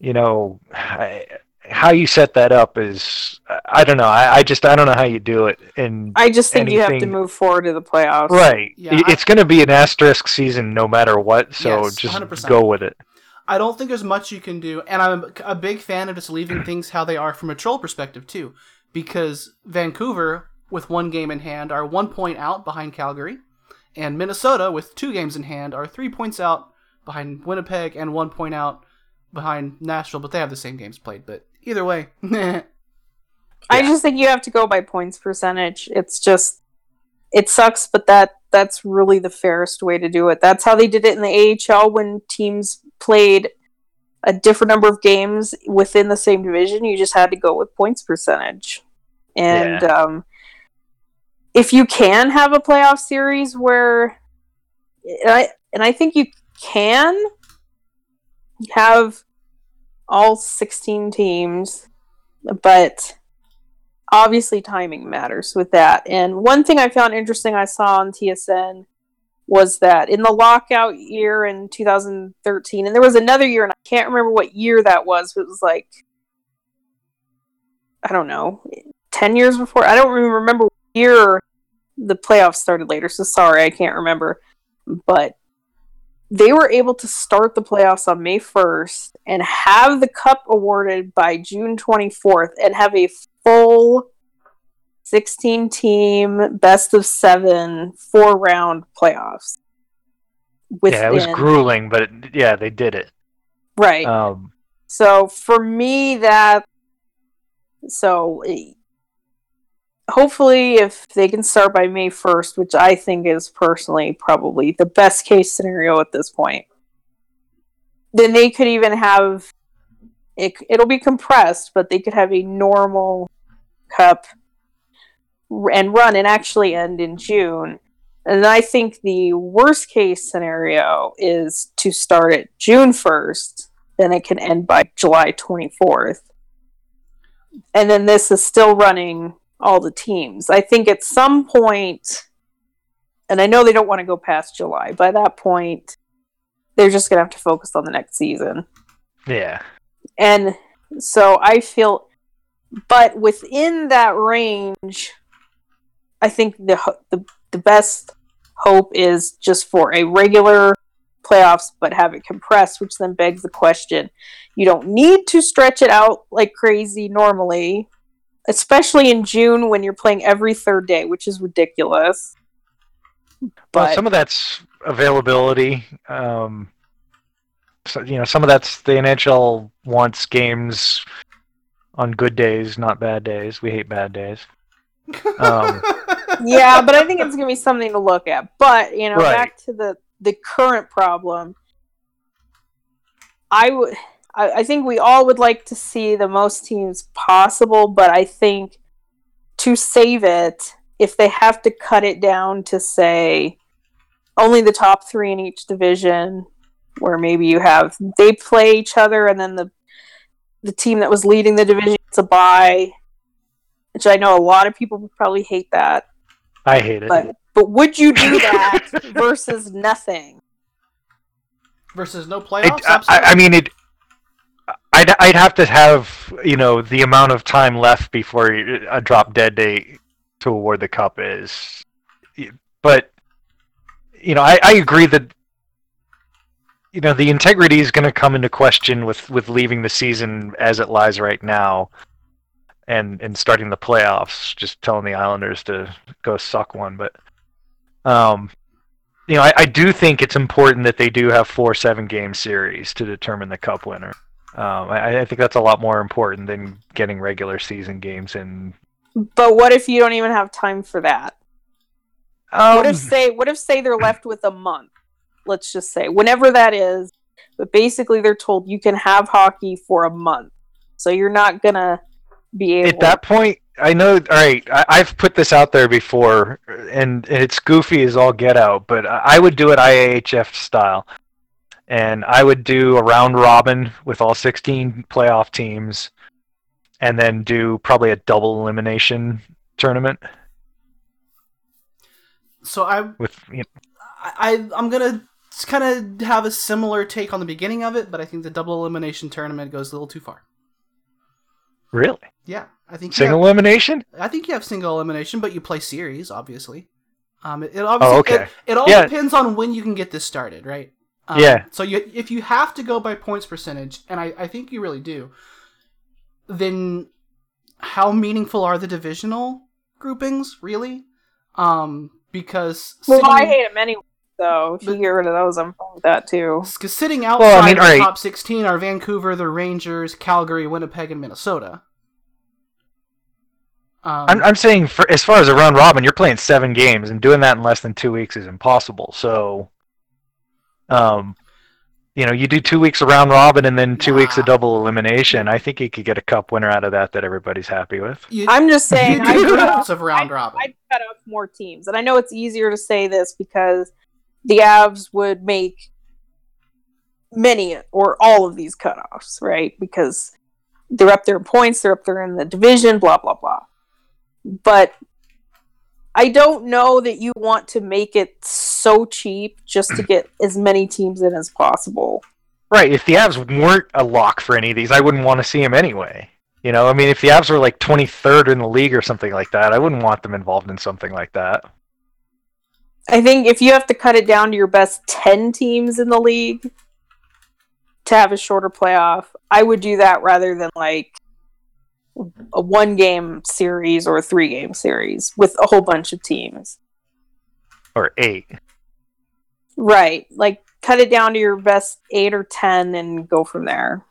you know I- how you set that up is I don't know I, I just I don't know how you do it and I just think you have to move forward to the playoffs. right Yeah, It- I- it's going to be an asterisk season no matter what so Yes, just 100%. go with it I don't think there's much you can do, and I'm a big fan of just leaving things how they are from a troll perspective too, because Vancouver with one game in hand are one point out behind Calgary, and Minnesota with two games in hand are three points out behind Winnipeg and one point out behind Nashville, but they have the same games played. But either way, <laughs> I just think you have to go by points percentage. It's just it sucks, but that that's really the fairest way to do it. That's how they did it in the AHL when teams played a different number of games within the same division. You just had to go with points percentage. And um, if you can have a playoff series where and I and I think you can have all 16 teams, but obviously timing matters with that. And one thing I found interesting I saw on TSN was that in the lockout year in 2013, and there was another year, and I can't remember what year that was, but it was like, I don't know, 10 years before. I don't remember year the playoffs started later, so sorry, I can't remember. But they were able to start the playoffs on May 1st and have the cup awarded by June 24th and have a full 16 team best of 7 four round playoffs. Yeah, it was grueling, but it, yeah, they did it. Right. Um, so for me that so hopefully if they can start by May 1st, which I think is personally probably the best case scenario at this point, then they could even have it it'll be compressed, but they could have a normal cup and run and actually end in June. And I think the worst case scenario is to start at June 1st, then it can end by July 24th. And then this is still running all the teams. I think at some point, and I know they don't want to go past July, by that point, they're just going to have to focus on the next season. Yeah. And so I feel, but within that range, I think the, the, the best hope is just for a regular playoffs, but have it compressed, which then begs the question you don't need to stretch it out like crazy normally especially in June when you're playing every third day, which is ridiculous. But well, some of that's availability. Um, so, you know, some of that's the NHL wants games on good days, not bad days. We hate bad days. Um, <laughs> yeah, but I think it's gonna be something to look at. But you know, right. back to the the current problem. I would I, I think we all would like to see the most teams possible, but I think to save it, if they have to cut it down to say only the top three in each division, where maybe you have they play each other and then the the team that was leading the division gets a bye, which I know a lot of people would probably hate that. I hate it. But, but would you do that <laughs> versus nothing? Versus no playoffs? It, I, I, mean, it I'd I'd have to have you know the amount of time left before a drop dead date to award the cup is, but you know I, I agree that you know the integrity is going to come into question with with leaving the season as it lies right now, and and starting the playoffs. Just telling the Islanders to go suck one, but um, you know I, I do think it's important that they do have four seven game series to determine the cup winner. Um, I, I, think that's a lot more important than getting regular season games in. But what if you don't even have time for that? Um, what if say what if say they're left with a month? Let's just say whenever that is, but basically they're told you can have hockey for a month, so you're not gonna be able. At that point, I know. All right, I, have put this out there before, and, and it's goofy as all get out, but I would do it IIHF style and I would do a round robin with all 16 playoff teams, and then do probably a double elimination tournament. So I with you know, I I'm gonna kind of have a similar take on the beginning of it, but I think the double elimination tournament goes a little too far. Really? Yeah, I think single have, elimination. I think you have single elimination, but you play series, obviously. Um, it, it obviously oh, okay. it, it all yeah. depends on when you can get this started, right? Um, yeah. So you, if you have to go by points percentage, and I, I think you really do, then how meaningful are the divisional groupings really? Um, because well, sitting, I hate them anyway. So if you get rid of those, I'm fine with that too. Because sitting outside well, I mean, the right. top 16 are Vancouver, the Rangers, Calgary, Winnipeg, and Minnesota. Um, I'm, I'm saying, for, as far as a round robin, you're playing seven games, and doing that in less than two weeks is impossible. So um, you know, you do two weeks of round robin and then two weeks of double elimination. I think you could get a cup winner out of that that everybody's happy with. You, I'm just saying, I do rounds of round robin. I'd cut off more teams, and I know it's easier to say this because the Avs would make many or all of these cutoffs, right? Because they're up there in points, they're up there in the division, blah blah blah. But I don't know that you want to make it so cheap just to get <clears throat> as many teams in as possible. Right. If the Avs weren't a lock for any of these, I wouldn't want to see them anyway. You know, I mean, if the Avs were like 23rd in the league or something like that, I wouldn't want them involved in something like that. I think if you have to cut it down to your best 10 teams in the league to have a shorter playoff, I would do that rather than like a one game series or a three game series with a whole bunch of teams. Or eight. Right. Like cut it down to your best 8 or 10 and go from there.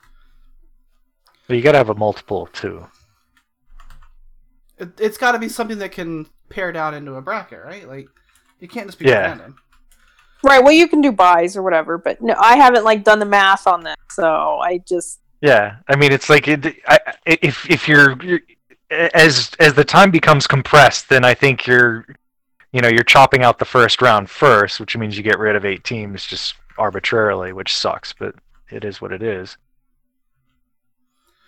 But you got to have a multiple too. It, it's got to be something that can pare down into a bracket, right? Like you can't just be Yeah. random. Right. Well, you can do buys or whatever, but no, I haven't like done the math on that so I just Yeah, I mean it's like it, I, if if you're, you're as as the time becomes compressed, then I think you're you know you're chopping out the first round first, which means you get rid of eight teams just arbitrarily, which sucks, but it is what it is.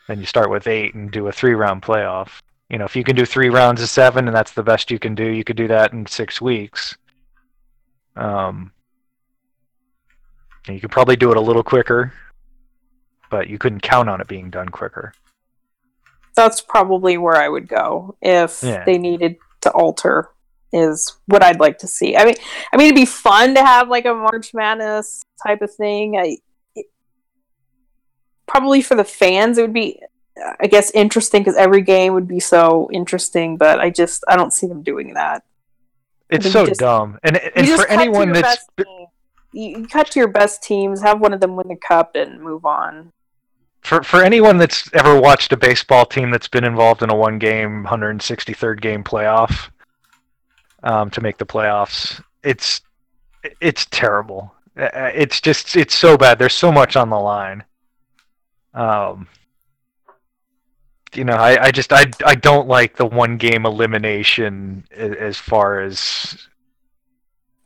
Then you start with eight and do a three round playoff. You know, if you can do three rounds of seven and that's the best you can do, you could do that in six weeks. Um, and you could probably do it a little quicker, but you couldn't count on it being done quicker. that's probably where I would go if Yeah. they needed to alter is what I'd like to see. I mean, I mean it'd be fun to have like a March Madness type of thing. I it, probably for the fans it would be I guess interesting because every game would be so interesting, but I just I don't see them doing that. It's so just- dumb, and and for anyone that's best team. you, you cut to your best teams, have one of them win the cup, and move on. For for anyone that's ever watched a baseball team that's been involved in a one game 163rd game playoff um, to make the playoffs it's it's terrible. Uh, it's just it's so bad. There's so much on the line. Um you know i, I just I, I don't like the one game elimination as far as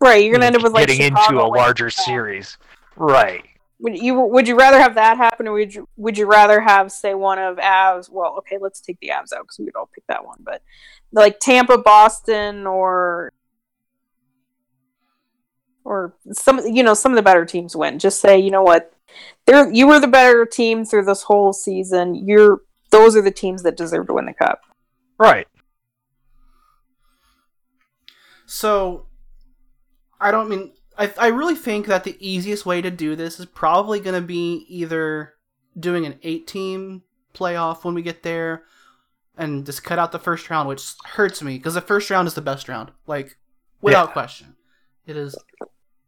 Right, you're gonna end up with like getting Chicago into a larger series. Right Would you would you rather have that happen, or would you would you rather have say one of Avs? Well, okay, let's take the Avs out because we could all pick that one, but like Tampa, Boston, or or some you know some of the better teams win. Just say you know what, they're you were the better team through this whole season. You're those are the teams that deserve to win the cup. right So, I don't mean. I, I really think that the easiest way to do this is probably going to be either doing an eight team playoff when we get there and just cut out the first round, which hurts me because the first round is the best round. Like, without Yeah. question. It is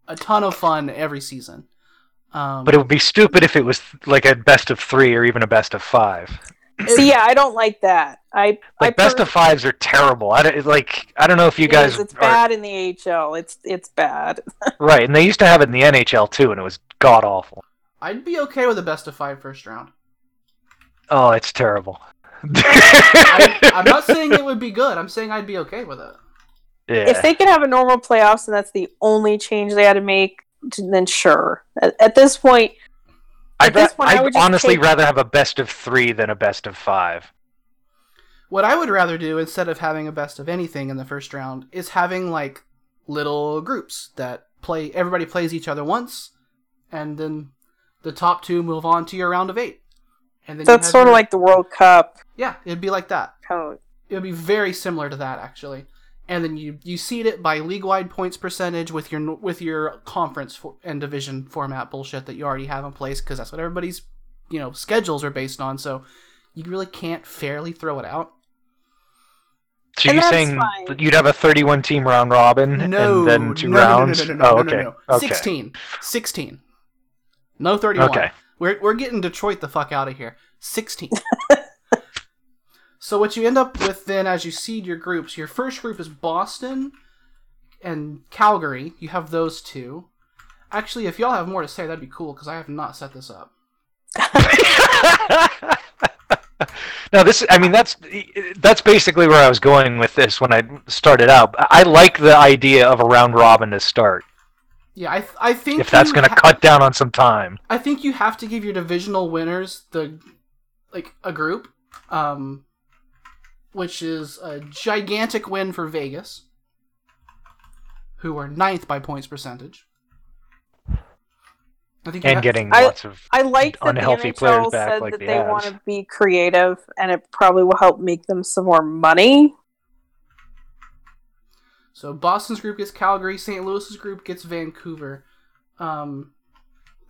a ton of fun every season. Um, But it would be stupid if it was like a best of three or even a best of five. See, yeah, I don't like that. I I Like best per- of fives are terrible. I don't like I don't know if you it guys is, it's are bad in the AHL. It's it's bad. <laughs> right, and they used to have it in the NHL too, and it was god awful. I'd be okay with a best of five first round. Oh, it's terrible. I, <laughs> I'm not saying it would be good. I'm saying I'd be okay with it. yeah. if they can have a normal playoffs and that's the only change they had to make, then sure. At, at this point, I'd, ra- point, I I'd honestly take- rather have a best of three than a best of five. What I would rather do instead of having a best of anything in the first round is having like little groups that play. Everybody plays each other once, and then the top two move on to your round of eight. And then you that's have sort of your- like the World Cup. yeah, it'd be like that. code. It would be very similar to that actually. And then you you seed it by league wide points percentage with your with your conference for, and division format bullshit that you already have in place because that's what everybody's you know schedules are based on. So you really can't fairly throw it out. So And you're saying fine. you'd have a 31 team round robin No, and then two no, no, no, no, rounds? No, no, no, oh, no, okay. no, no. Okay. 16. 16. No 31. Okay. We're, we're getting Detroit the fuck out of here. 16. <laughs> so what you end up with then as you seed your groups, your first group is Boston and Calgary. You have those two. Actually, if y'all have more to say, that'd be cool because I have not set this up. <laughs> no, this. I mean, that's that's basically where I was going with this when I started out. I like the idea of a round robin to start, Yeah, I, I think if that's going to ha- cut down on some time. I think you have to give your divisional winners the like a group, um, which is a gigantic win for Vegas, who are ninth by points percentage. I think And getting I- lots of I like Unhealthy the players NHL back said like that the they Avs. want to be creative, and it probably will help make them some more money. So Boston's group gets Calgary, St. Louis's group gets Vancouver. Um,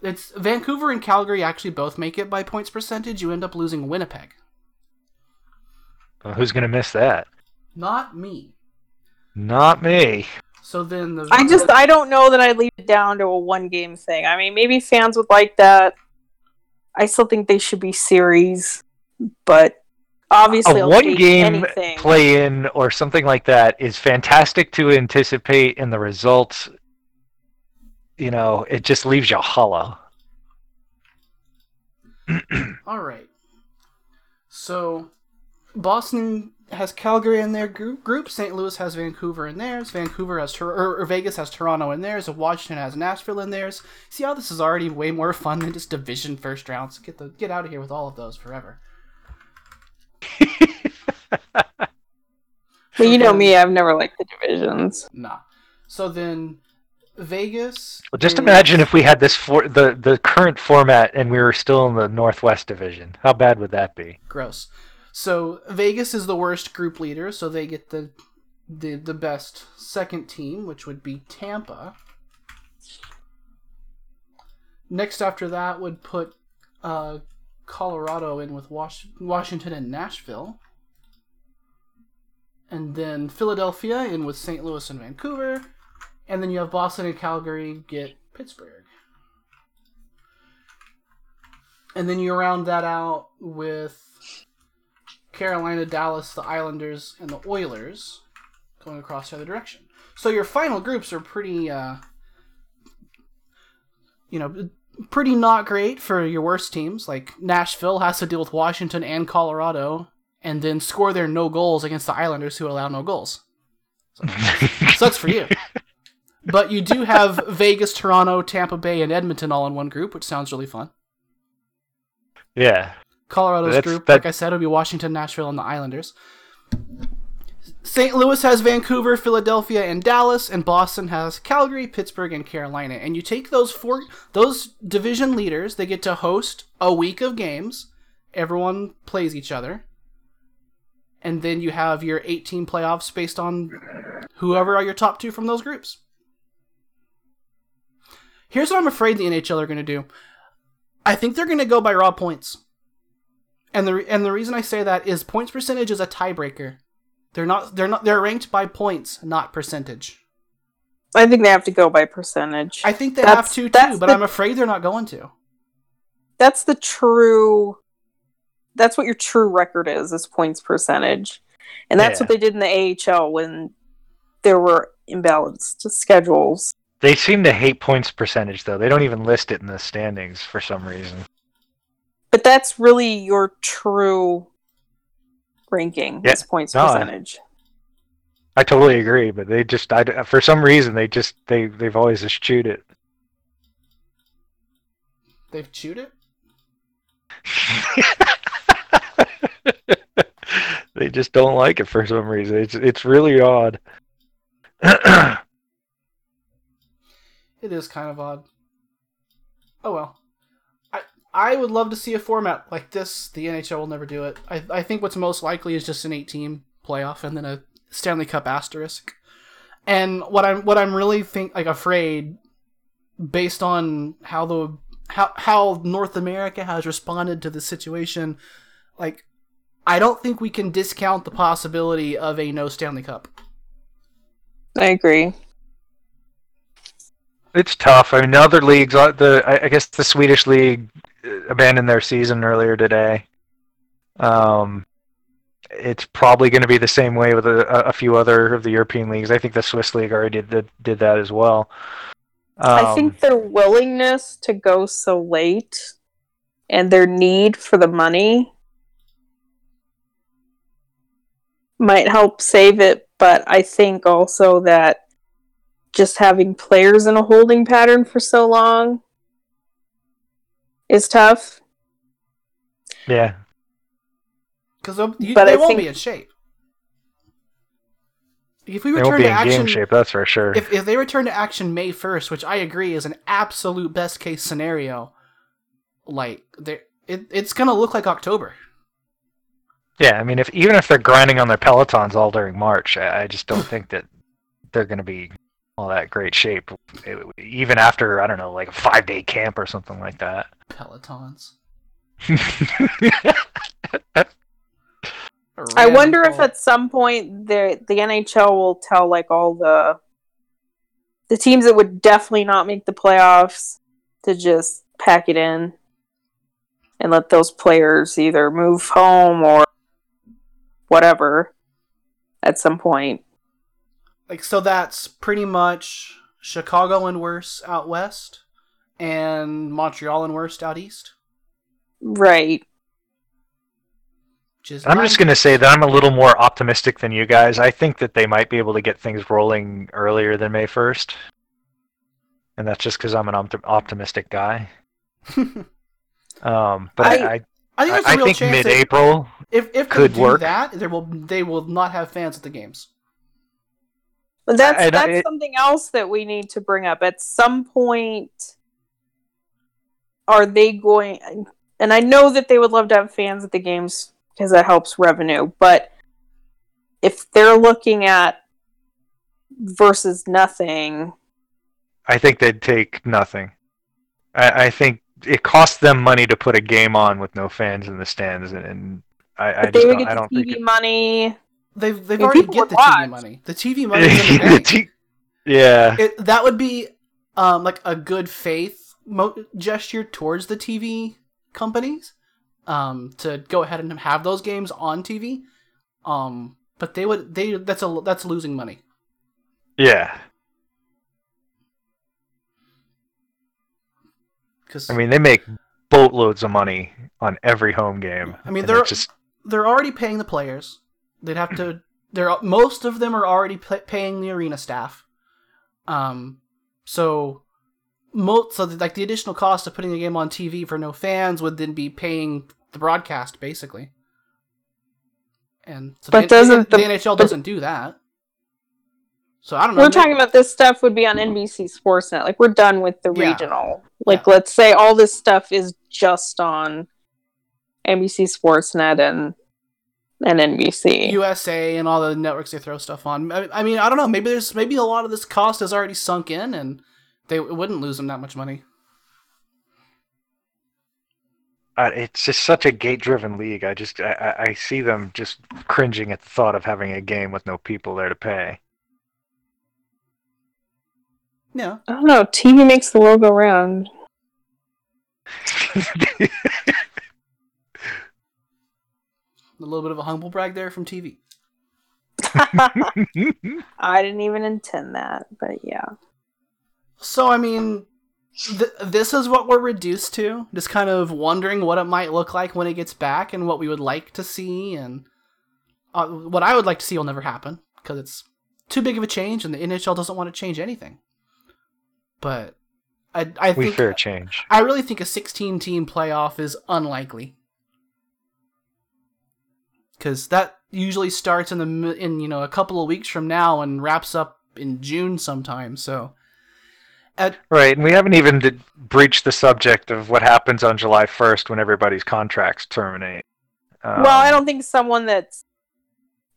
it's Vancouver and Calgary actually both make it by points percentage. You end up losing Winnipeg. Well, who's going to miss that? Not me. Not me. So then the I just I don't know that I'd leave it down to a one game thing. I mean, maybe fans would like that. I still think they should be series, but obviously a I'll one game anything. play in or something like that is fantastic to anticipate, and the results, you know, it just leaves you hollow. <clears throat> All right. So Boston has Calgary in their group. Group. St. Louis has Vancouver in theirs. Vancouver has Tor- or, or Vegas has Toronto in theirs. Washington has Nashville in theirs. See how this is already way more fun than just division first rounds. Get the get out of here with all of those forever. <laughs> well, you know me, I've never liked the divisions. Nah. So then Vegas. Well, just is- imagine if we had this for the the current format and we were still in the Northwest Division. How bad would that be? Gross. So Vegas is the worst group leader, so they get the the the best second team, which would be Tampa. Next after that would put uh, Colorado in with Was- Washington and Nashville. And then Philadelphia in with St. Louis and Vancouver. And then you have Boston and Calgary get Pittsburgh. And then you round that out with Carolina, Dallas, the Islanders, and the Oilers going across the other direction. So your final groups are pretty, uh, you know, pretty not great for your worst teams. Like Nashville has to deal with Washington and Colorado, and then score their no goals against the Islanders, who allow no goals. <laughs> Sucks for you. But you do have <laughs> Vegas, Toronto, Tampa Bay, and Edmonton all in one group, which sounds really fun. Yeah. Colorado's That's- group, that- like I said, will be Washington, Nashville, and the Islanders. St. Louis has Vancouver, Philadelphia, and Dallas, and Boston has Calgary, Pittsburgh, and Carolina. And you take those four, those division leaders, they get to host a week of games. Everyone plays each other, and then you have your 18 playoffs based on whoever are your top two from those groups. Here's what I'm afraid the NHL are going to do. I think they're going to go by raw points. And the and the reason I say that is points percentage is a tiebreaker. They're not they're not they're ranked by points, not percentage. I think they have to go by percentage. I think they That's- have to too, but the- I'm afraid they're not going to. that's the true that's what your true record is is points percentage and that's Yeah. what they did in the ahl when there were imbalanced schedules They seem to hate points percentage though. They don't even list it in the standings for some reason. But that's really your true ranking Yeah. is points No, percentage I totally agree, but they just I, uh, for some reason they just they they've always eschewed it. They've chewed it. <laughs> they just don't like it for some reason. It's it's really odd. <clears throat> It is kind of odd. Oh well. I I would love to see a format like this. The NHL will never do it. I I think what's most likely is just an eight team playoff and then a Stanley Cup asterisk. And what I'm what I'm really think like afraid based on how the how how North America has responded to the situation, like I don't think we can discount the possibility of a no Stanley Cup. i agree It's tough. I mean, other leagues, uh, the I I guess the Swedish league abandoned their season earlier today. Um, it's probably going to be the same way with a, a few other of the European leagues. I think the Swiss league already did did that as well. i Um, think their willingness to go so late and their need for the money might help save it but i think also that just having players in a holding pattern for so long is tough yeah, Because they I won't think- be in shape. If we they won't return be to in action, game shape. That's for sure. if if they return to action May first, which I agree is an absolute best case scenario, like it, it's gonna look like October. Yeah, I mean, if even if they're grinding on their pelotons all during March, I, I just don't think that they're going to be all that great shape, it- even after I don't know, like a five day camp or something like that. Pelotons. <laughs> I wonder if at some point the the NHL will tell like all the the teams that would definitely not make the playoffs to just pack it in and let those players either move home or whatever at some point. Like so that's pretty much Chicago and worse out west, and Montreal and worst out east. Right. Which is I'm just going to say that I'm a little more optimistic than you guys. I think that they might be able to get things rolling earlier than May 1st. And that's just because I'm an opt- optimistic guy. <laughs> Um, but I, I, I think I, there's a I real think chance mid-April. if if could they do work. that, there will they will not have fans at the games. But that's I- that's it- something else that we need to bring up. At some point are they going and I know that they would love to have fans at the games because that helps revenue, but if they're looking at versus nothing, I think they'd take nothing. I, I think it costs them money to put a game on with no fans in the stands, and, and I, I just they would don't, get I don't think TV it- money. They've they've mean, already get would the TV money. The TV <laughs> money is in the bank. T- yeah, it, that would be um, like a good faith mo- gesture towards the TV companies um, to go ahead and have those games on TV. Um, but they would they that's a that's losing money. yeah. Because I mean, they make boatloads of money on every home game. I mean, they're- just they're already paying the players. They'd have to. They're most of them are already pay, paying the arena staff. Um, so most so like the additional cost of putting a game on TV for no fans would then be paying the broadcast basically. And so But the, doesn't the, the- NHL doesn't do that? So I don't know. We're talking about this stuff would be on NBC Sportsnet. Like we're done with the Yeah. regional. Like let's say all this stuff is just on NBC Sportsnet and and NBC. USA and all the networks they throw stuff on. I, I mean, I don't know. Maybe there's maybe a lot of this cost has already sunk in, and they wouldn't lose them that much money. uh, it's just such a gate-driven league. I just I, I- I see them just cringing at the thought of having a game with no people there to pay. Yeah. I don't know. TV makes the world go round. <laughs> A little bit of a humble brag there from TV. <laughs> I didn't even intend that, but yeah. So I mean, th- this is what we're reduced to. Just kind of wondering what it might look like when it gets back, and what we would like to see, and uh, what I would like to see will never happen because it's too big of a change, and the NHL doesn't want to change anything. But I, I we think fear change. I really think a 16 team playoff is unlikely. Cuz that usually starts in the in you know a couple of weeks from now and wraps up in June sometime. So at Right, and we haven't even d- breached the subject of what happens on July 1st when everybody's contracts terminate. Um, well, I don't think someone that's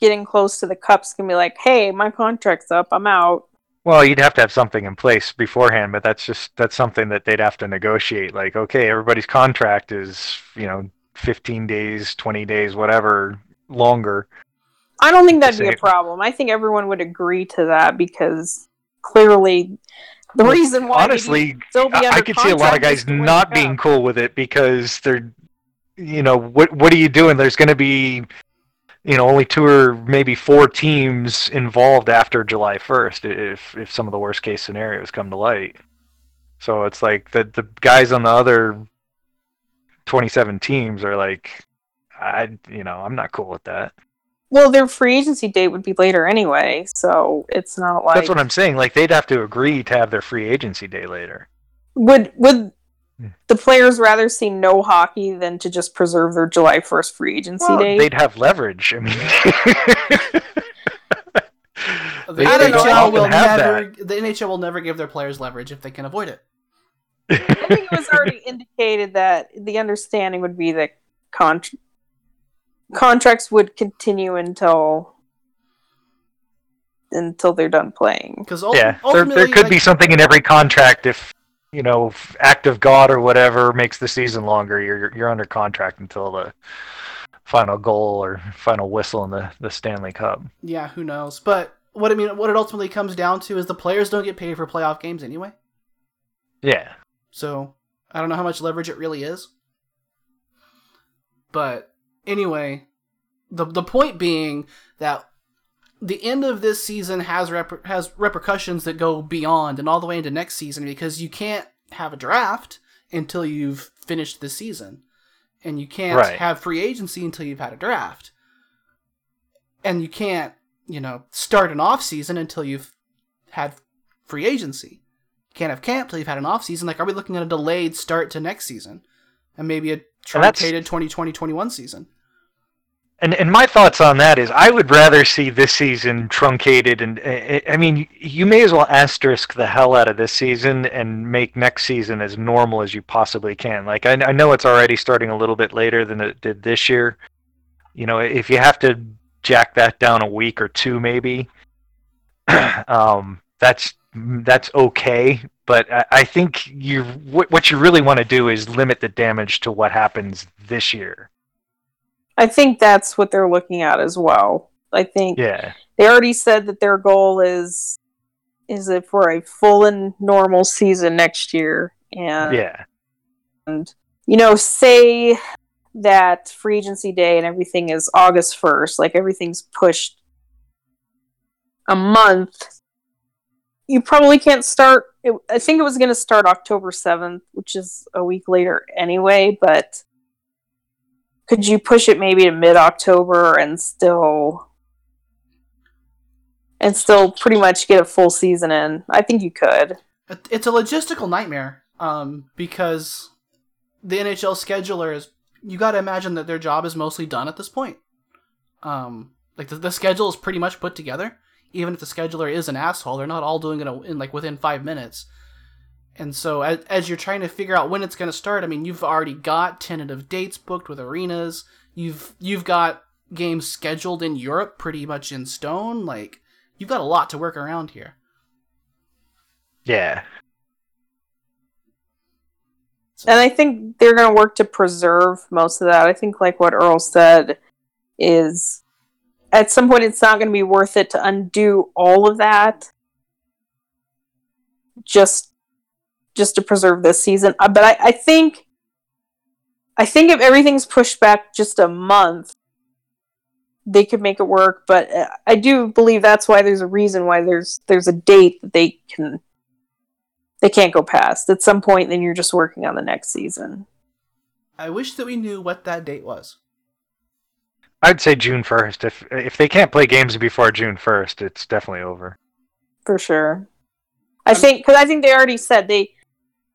getting close to the cups can be like, "Hey, my contract's up. I'm out." Well, you'd have to have something in place beforehand, but that's just that's something that they'd have to negotiate. Like, okay, everybody's contract is you know 15 days, 20 days, whatever longer. I don't think that'd be a problem. I think everyone would agree to that because clearly the reason why honestly, I, could see a lot of guys not being cool with it because they're, you know, what what are you doing? There's going to be, you know, only two or maybe four teams involved after July 1st if if some of the worst case scenarios come to light. So it's like the the guys on the other 27 teams are like, I, you know, I'm not cool with that. Well, their free agency date would be later anyway, so it's not like That's what I'm saying. Like they'd have to agree to have their free agency day later. would would Hmm. the players rather see no hockey than to just preserve their July first free agency Well, date? they'd have leverage. I mean, the They- I don't know. NHL often will have never the NHL will never give their players leverage if they can avoid it. I think it was already indicated that the understanding would be that con- contracts would continue until until they're done playing. Because yeah, there, there could be something in every contract if you know act of God or whatever makes the season longer. You're you're under contract until the final goal or final whistle in the the Stanley Cup. Yeah, who knows? But what I mean, what it ultimately comes down to is the players don't get paid for playoff games anyway. Yeah. So I don't know how much leverage it really is. But anyway, the the point being that the end of this season has rep- has repercussions that go beyond and all the way into next season because you can't have a draft until you've finished the season, and you can't Right. have free agency until you've had a draft, and you can't you know start an off season until you've had free agency. You can't have camp till you've had an off season. Like, are we looking at a delayed start to next season, and maybe a truncated 2020-21 season? And and my thoughts on that is, I would rather see this season truncated, and uh, I mean, you may as well asterisk the hell out of this season and make next season as normal as you possibly can. Like I, I know it's already starting a little bit later than it did this year. You know, if you have to jack that down a week or two, maybe, <clears throat> um, that's that's okay. But I, I think you what, what you really want to do is limit the damage to what happens this year. I think that's what they're looking at as well. I think Yeah. they already said that their goal is is it for a full and normal season next year and Yeah. And you know say that free agency day and everything is august 1st like everything's pushed a month you probably can't start it, i think it was going to start october 7th which is a week later anyway but could you push it maybe to mid-october and still and still pretty much get a full season in i think you could It's a logistical nightmare um, because the NHL scheduler is. you got to imagine that their job is mostly done at this point. Um, like the, the schedule is pretty much put together. Even if the scheduler is an asshole, they're not all doing it in like within five minutes. And so as, as you're trying to figure out when it's going to start, I mean, you've already got tentative dates booked with arenas. You've you've got games scheduled in Europe pretty much in stone. Like you've got a lot to work around here. Yeah. And I think they're going to work to preserve most of that. I think, like what Earl said, is at some point it's not going to be worth it to undo all of that just just to preserve this season. Uh, But I, I think I think if everything's pushed back just a month, they could make it work. But uh, I do believe that's why there's a reason why there's there's a date that they can they can't go past. At some point, then you're just working on the next season. I wish that we knew what that date was. I'd say June first. If if they can't play games before June first, it's definitely over. for sure. I um, think because I think they already said they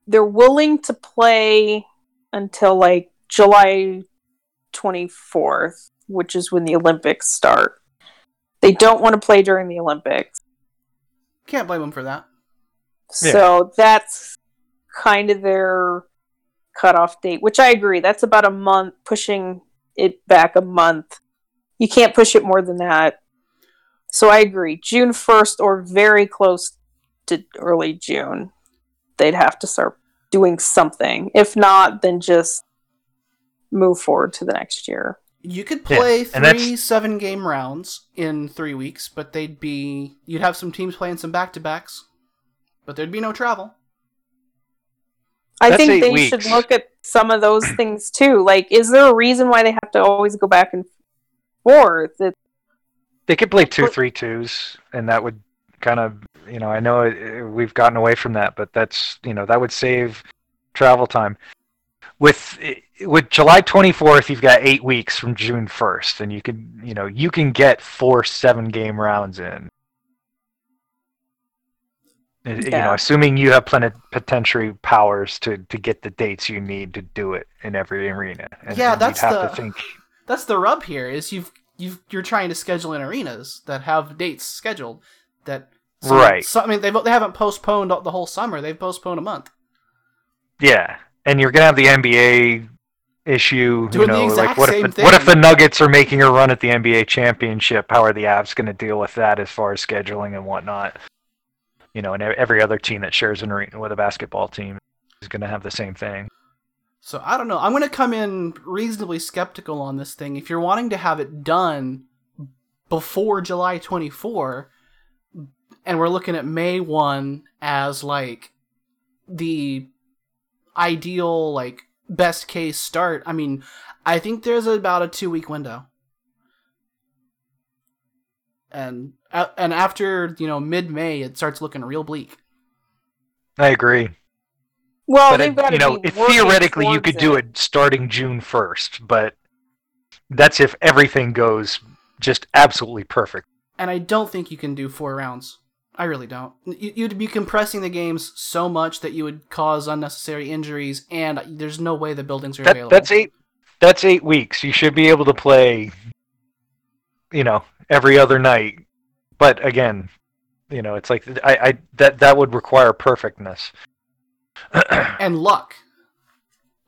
they're willing to play until like July twenty fourth, which is when the Olympics start. They don't want to play during the Olympics, Can't blame them for that. Yeah. so that's kind of their cutoff date. Which I agree. That's about a month, pushing it back a month. You can't push it more than that. So I agree. June first or very close to early June, they'd have to start doing something. If not, then just move forward to the next year. You could play and that's- three seven game rounds in three weeks, but they'd be you'd have some teams playing some back to backs, but there'd be no travel. I That's think they weeks. should look at some of those things too. Like, is there a reason why they have to always go back and forth? It, They could play two three twos, and that would kind of you know I know it, we've gotten away from that, but that's you know that would save travel time. With with July twenty fourth, you've got eight weeks from June first, and you can you know you can get four seven game rounds in. Uh, You know, assuming you have plenipotentiary powers to, to get the dates you need to do it in every arena. And, Yeah, and that's the- think. <sighs> That's the rub here is you've you've you're trying to schedule in arenas that have dates scheduled that some- Right. So, I mean they've, they haven't postponed the whole summer. They've postponed a month. Yeah, and you're gonna have the NBA issue. Doing you the know, exact like what same if the, what if the Nuggets are making a run at the NBA championship? How are the Avs going to deal with that as far as scheduling and whatnot? You know, and every other team that shares an arena with a basketball team is going to have the same thing. So I don't know. I'm going to come in reasonably skeptical on this thing. If you're wanting to have it done before July 24, and we're looking at May 1 as like the ideal, like best case start, I mean, I think there's about a two week window. And a- and after you know mid May, it starts looking real bleak. I agree. Well, but they've it, you know, be it, theoretically, you towards could do it starting June first, but that's if everything goes just absolutely perfect. and I don't think you can do four rounds. I really don't. You- You'd be compressing the games so much that you would cause unnecessary injuries, and there's no way the buildings are That, available. that's eight. That's eight weeks. You should be able to play. You know, every other night, but again, you know, it's like I, I that that would require perfectness. <clears throat> and luck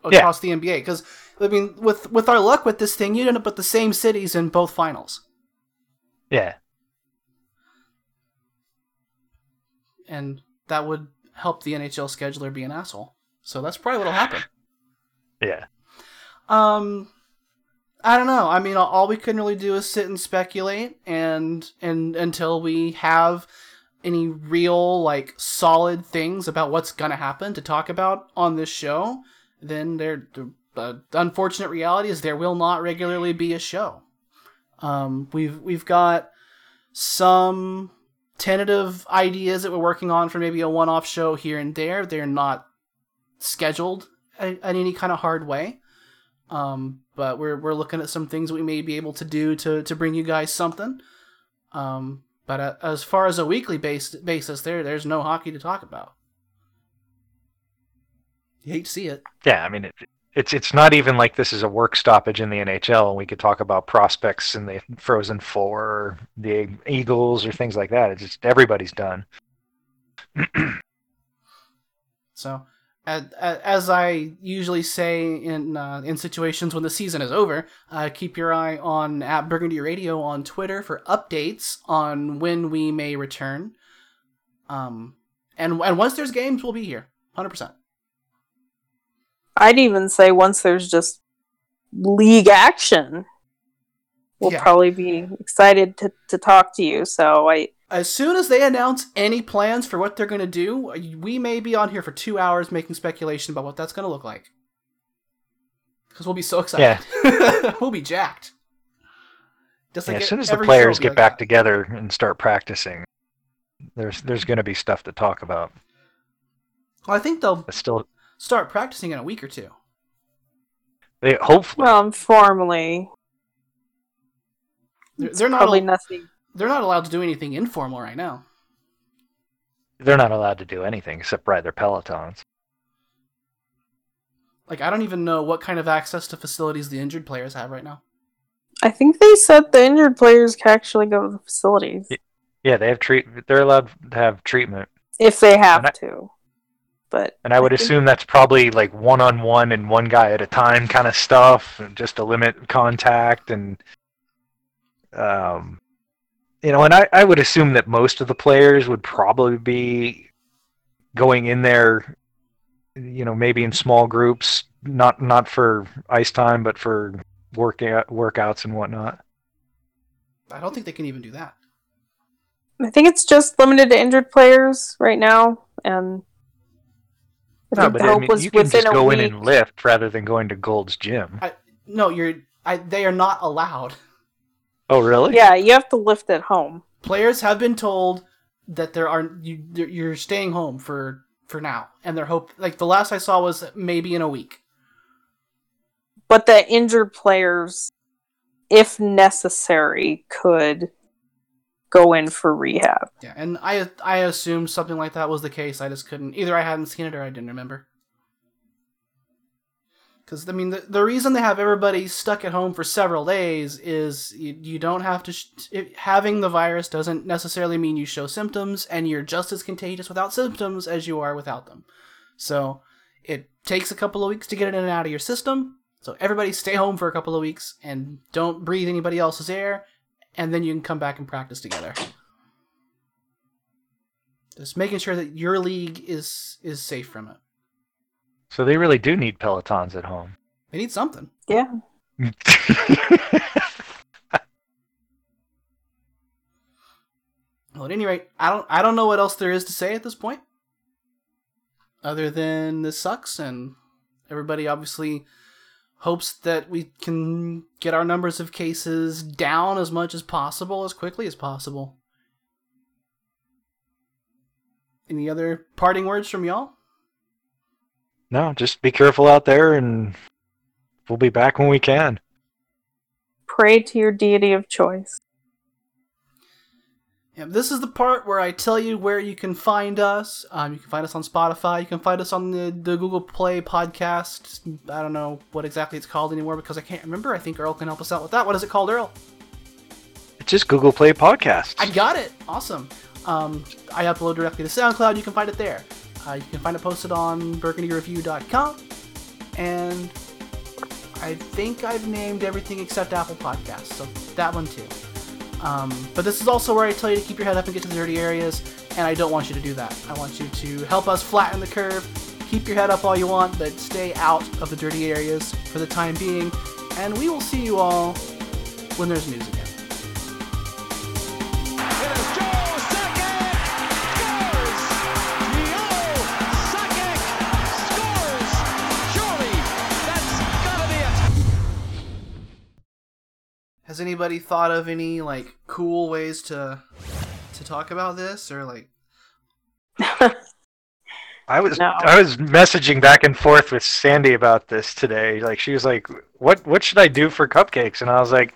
Yeah. across the NBA. Because I mean, with with our luck with this thing, you'd end up with the same cities in both finals, yeah, and that would help the NHL scheduler be an asshole. So that's probably what'll happen. yeah. Um, I don't know. I mean, all- we can really do is sit and speculate, and and until we have any real like solid things about what's gonna happen to talk about on this show, then there. The unfortunate reality is there will not regularly be a show. Um, we've we've got some tentative ideas that we're working on for maybe a one-off show here and there. They're not scheduled in any kind of hard way. Um, but we're we're looking at some things we may be able to do to to bring you guys something. Um, but uh, as far as a weekly based basis, there there's no hockey to talk about. You hate to see it. Yeah, I mean, it, it's it's not even like this is a work stoppage in the NHL, and we could talk about prospects in the Frozen Four, or the Eagles, or things like that. It's just everybody's done. <clears throat> So, as, I usually say in uh, in situations when the season is over, uh, keep your eye on at Burgundy Radio on Twitter for updates on when we may return. Um, and and once there's games, we'll be here, hundred percent. I'd even say once there's just league action, we'll Yeah. probably be excited to, to talk to you. So I As soon as they announce any plans for what they're going to do, we may be on here for two hours making speculation about what that's going to look like. Because we'll be so excited. Yeah. <laughs> we'll be jacked. Just Yeah, as soon as the players get like back that. together and start practicing, there's there's going to be stuff to talk about. Well, I think they'll But still, start practicing in a week or two. they hopefully well, informally, They're, they're not. probably al- nothing. They're not allowed to do anything informal right now. they're not allowed to do anything except ride their pelotons. Like I don't even know what kind of access to facilities the injured players have right now. I think they said the injured players can actually go to the facilities Yeah. Yeah, they have treat. They're allowed to have treatment, if they have I- to. But and I would think- assume that's probably like one on one and one guy at a time kind of stuff, and just to limit contact and, um, you know, and I I would assume that most of the players would probably be going in there, you know, maybe in small groups, not not for ice time, but for workout workouts and whatnot. I don't think they can even do that. I think it's just limited to injured players right now, and I No, think but the I hope mean, was you can just go in and lift rather than going to Gold's Gym. No, you're. I, they are not allowed. <laughs> Oh, really? Yeah, you have to lift at home. Players have been told that there are you. You're staying home for for now, and their hope. Like the last I saw was maybe in a week. But the injured players, if necessary, could go in for rehab. Yeah, and I I assumed something like that was the case. I just couldn't either. I hadn't seen it or I didn't remember. Because I mean, the, the reason they have everybody stuck at home for several days is you, you don't have to. Sh- it, having the virus doesn't necessarily mean you show symptoms, and you're just as contagious without symptoms as you are without them. So it takes a couple of weeks to get it in and out of your system, So everybody stay home for a couple of weeks and don't breathe anybody else's air, and then you can come back and practice together. Just making sure that your league is is safe from it. So they really do need pelotons at home. They need something. Yeah. <laughs> Well, at any rate, I don't I don't know what else there is to say at this point. Other than this sucks and everybody obviously hopes that we can get our numbers of cases down as much as possible as quickly as possible. Any other parting words from y'all? No, just be careful out there, and we'll be back when we can. Pray to your deity of choice. Yeah, this is the part where I tell you where you can find us. Um, you can find us on Spotify. You can find us on the, the Google Play podcast. I don't know what exactly it's called anymore because I can't remember. I think Earl can help us out with that. What is it called, Earl? It's just Google Play Podcasts. I got it. Awesome. Um, I upload directly to SoundCloud. You can find it there. Uh, you can find it posted on burgundyreview.com. And I think I've named everything except Apple Podcasts, so that one too. Um, but this is also where I tell you to keep your head up and get to the dirty areas, and I don't want you to do that. I want you to help us flatten the curve. Keep your head up all you want, but stay out of the dirty areas for the time being. And we will see you all when there's news again. Has anybody thought of any like cool ways to to talk about this or like <laughs> I was No. I was messaging back and forth with Sandy about this today. Like she was like, "What what should I do for cupcakes?" And I was like,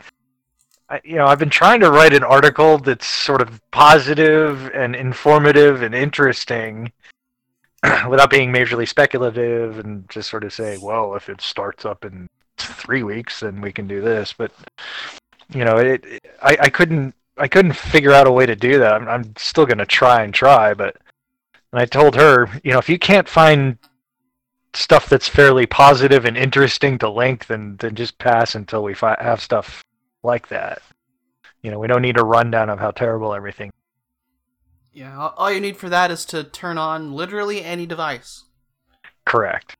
I, "You know, I've been trying to write an article that's sort of positive and informative and interesting, <clears throat> without being majorly speculative and just sort of say, well, if it starts up in three weeks, then we can do this." But you know, it, it I, I couldn't I couldn't figure out a way to do that. I'm, I'm still gonna try and try, but. And I told her, you know, if you can't find stuff that's fairly positive and interesting to link, then then just pass until we fi- have stuff like that. You know, we don't need a rundown of how terrible everything. yeah, all you need for that is to turn on literally any device. Correct.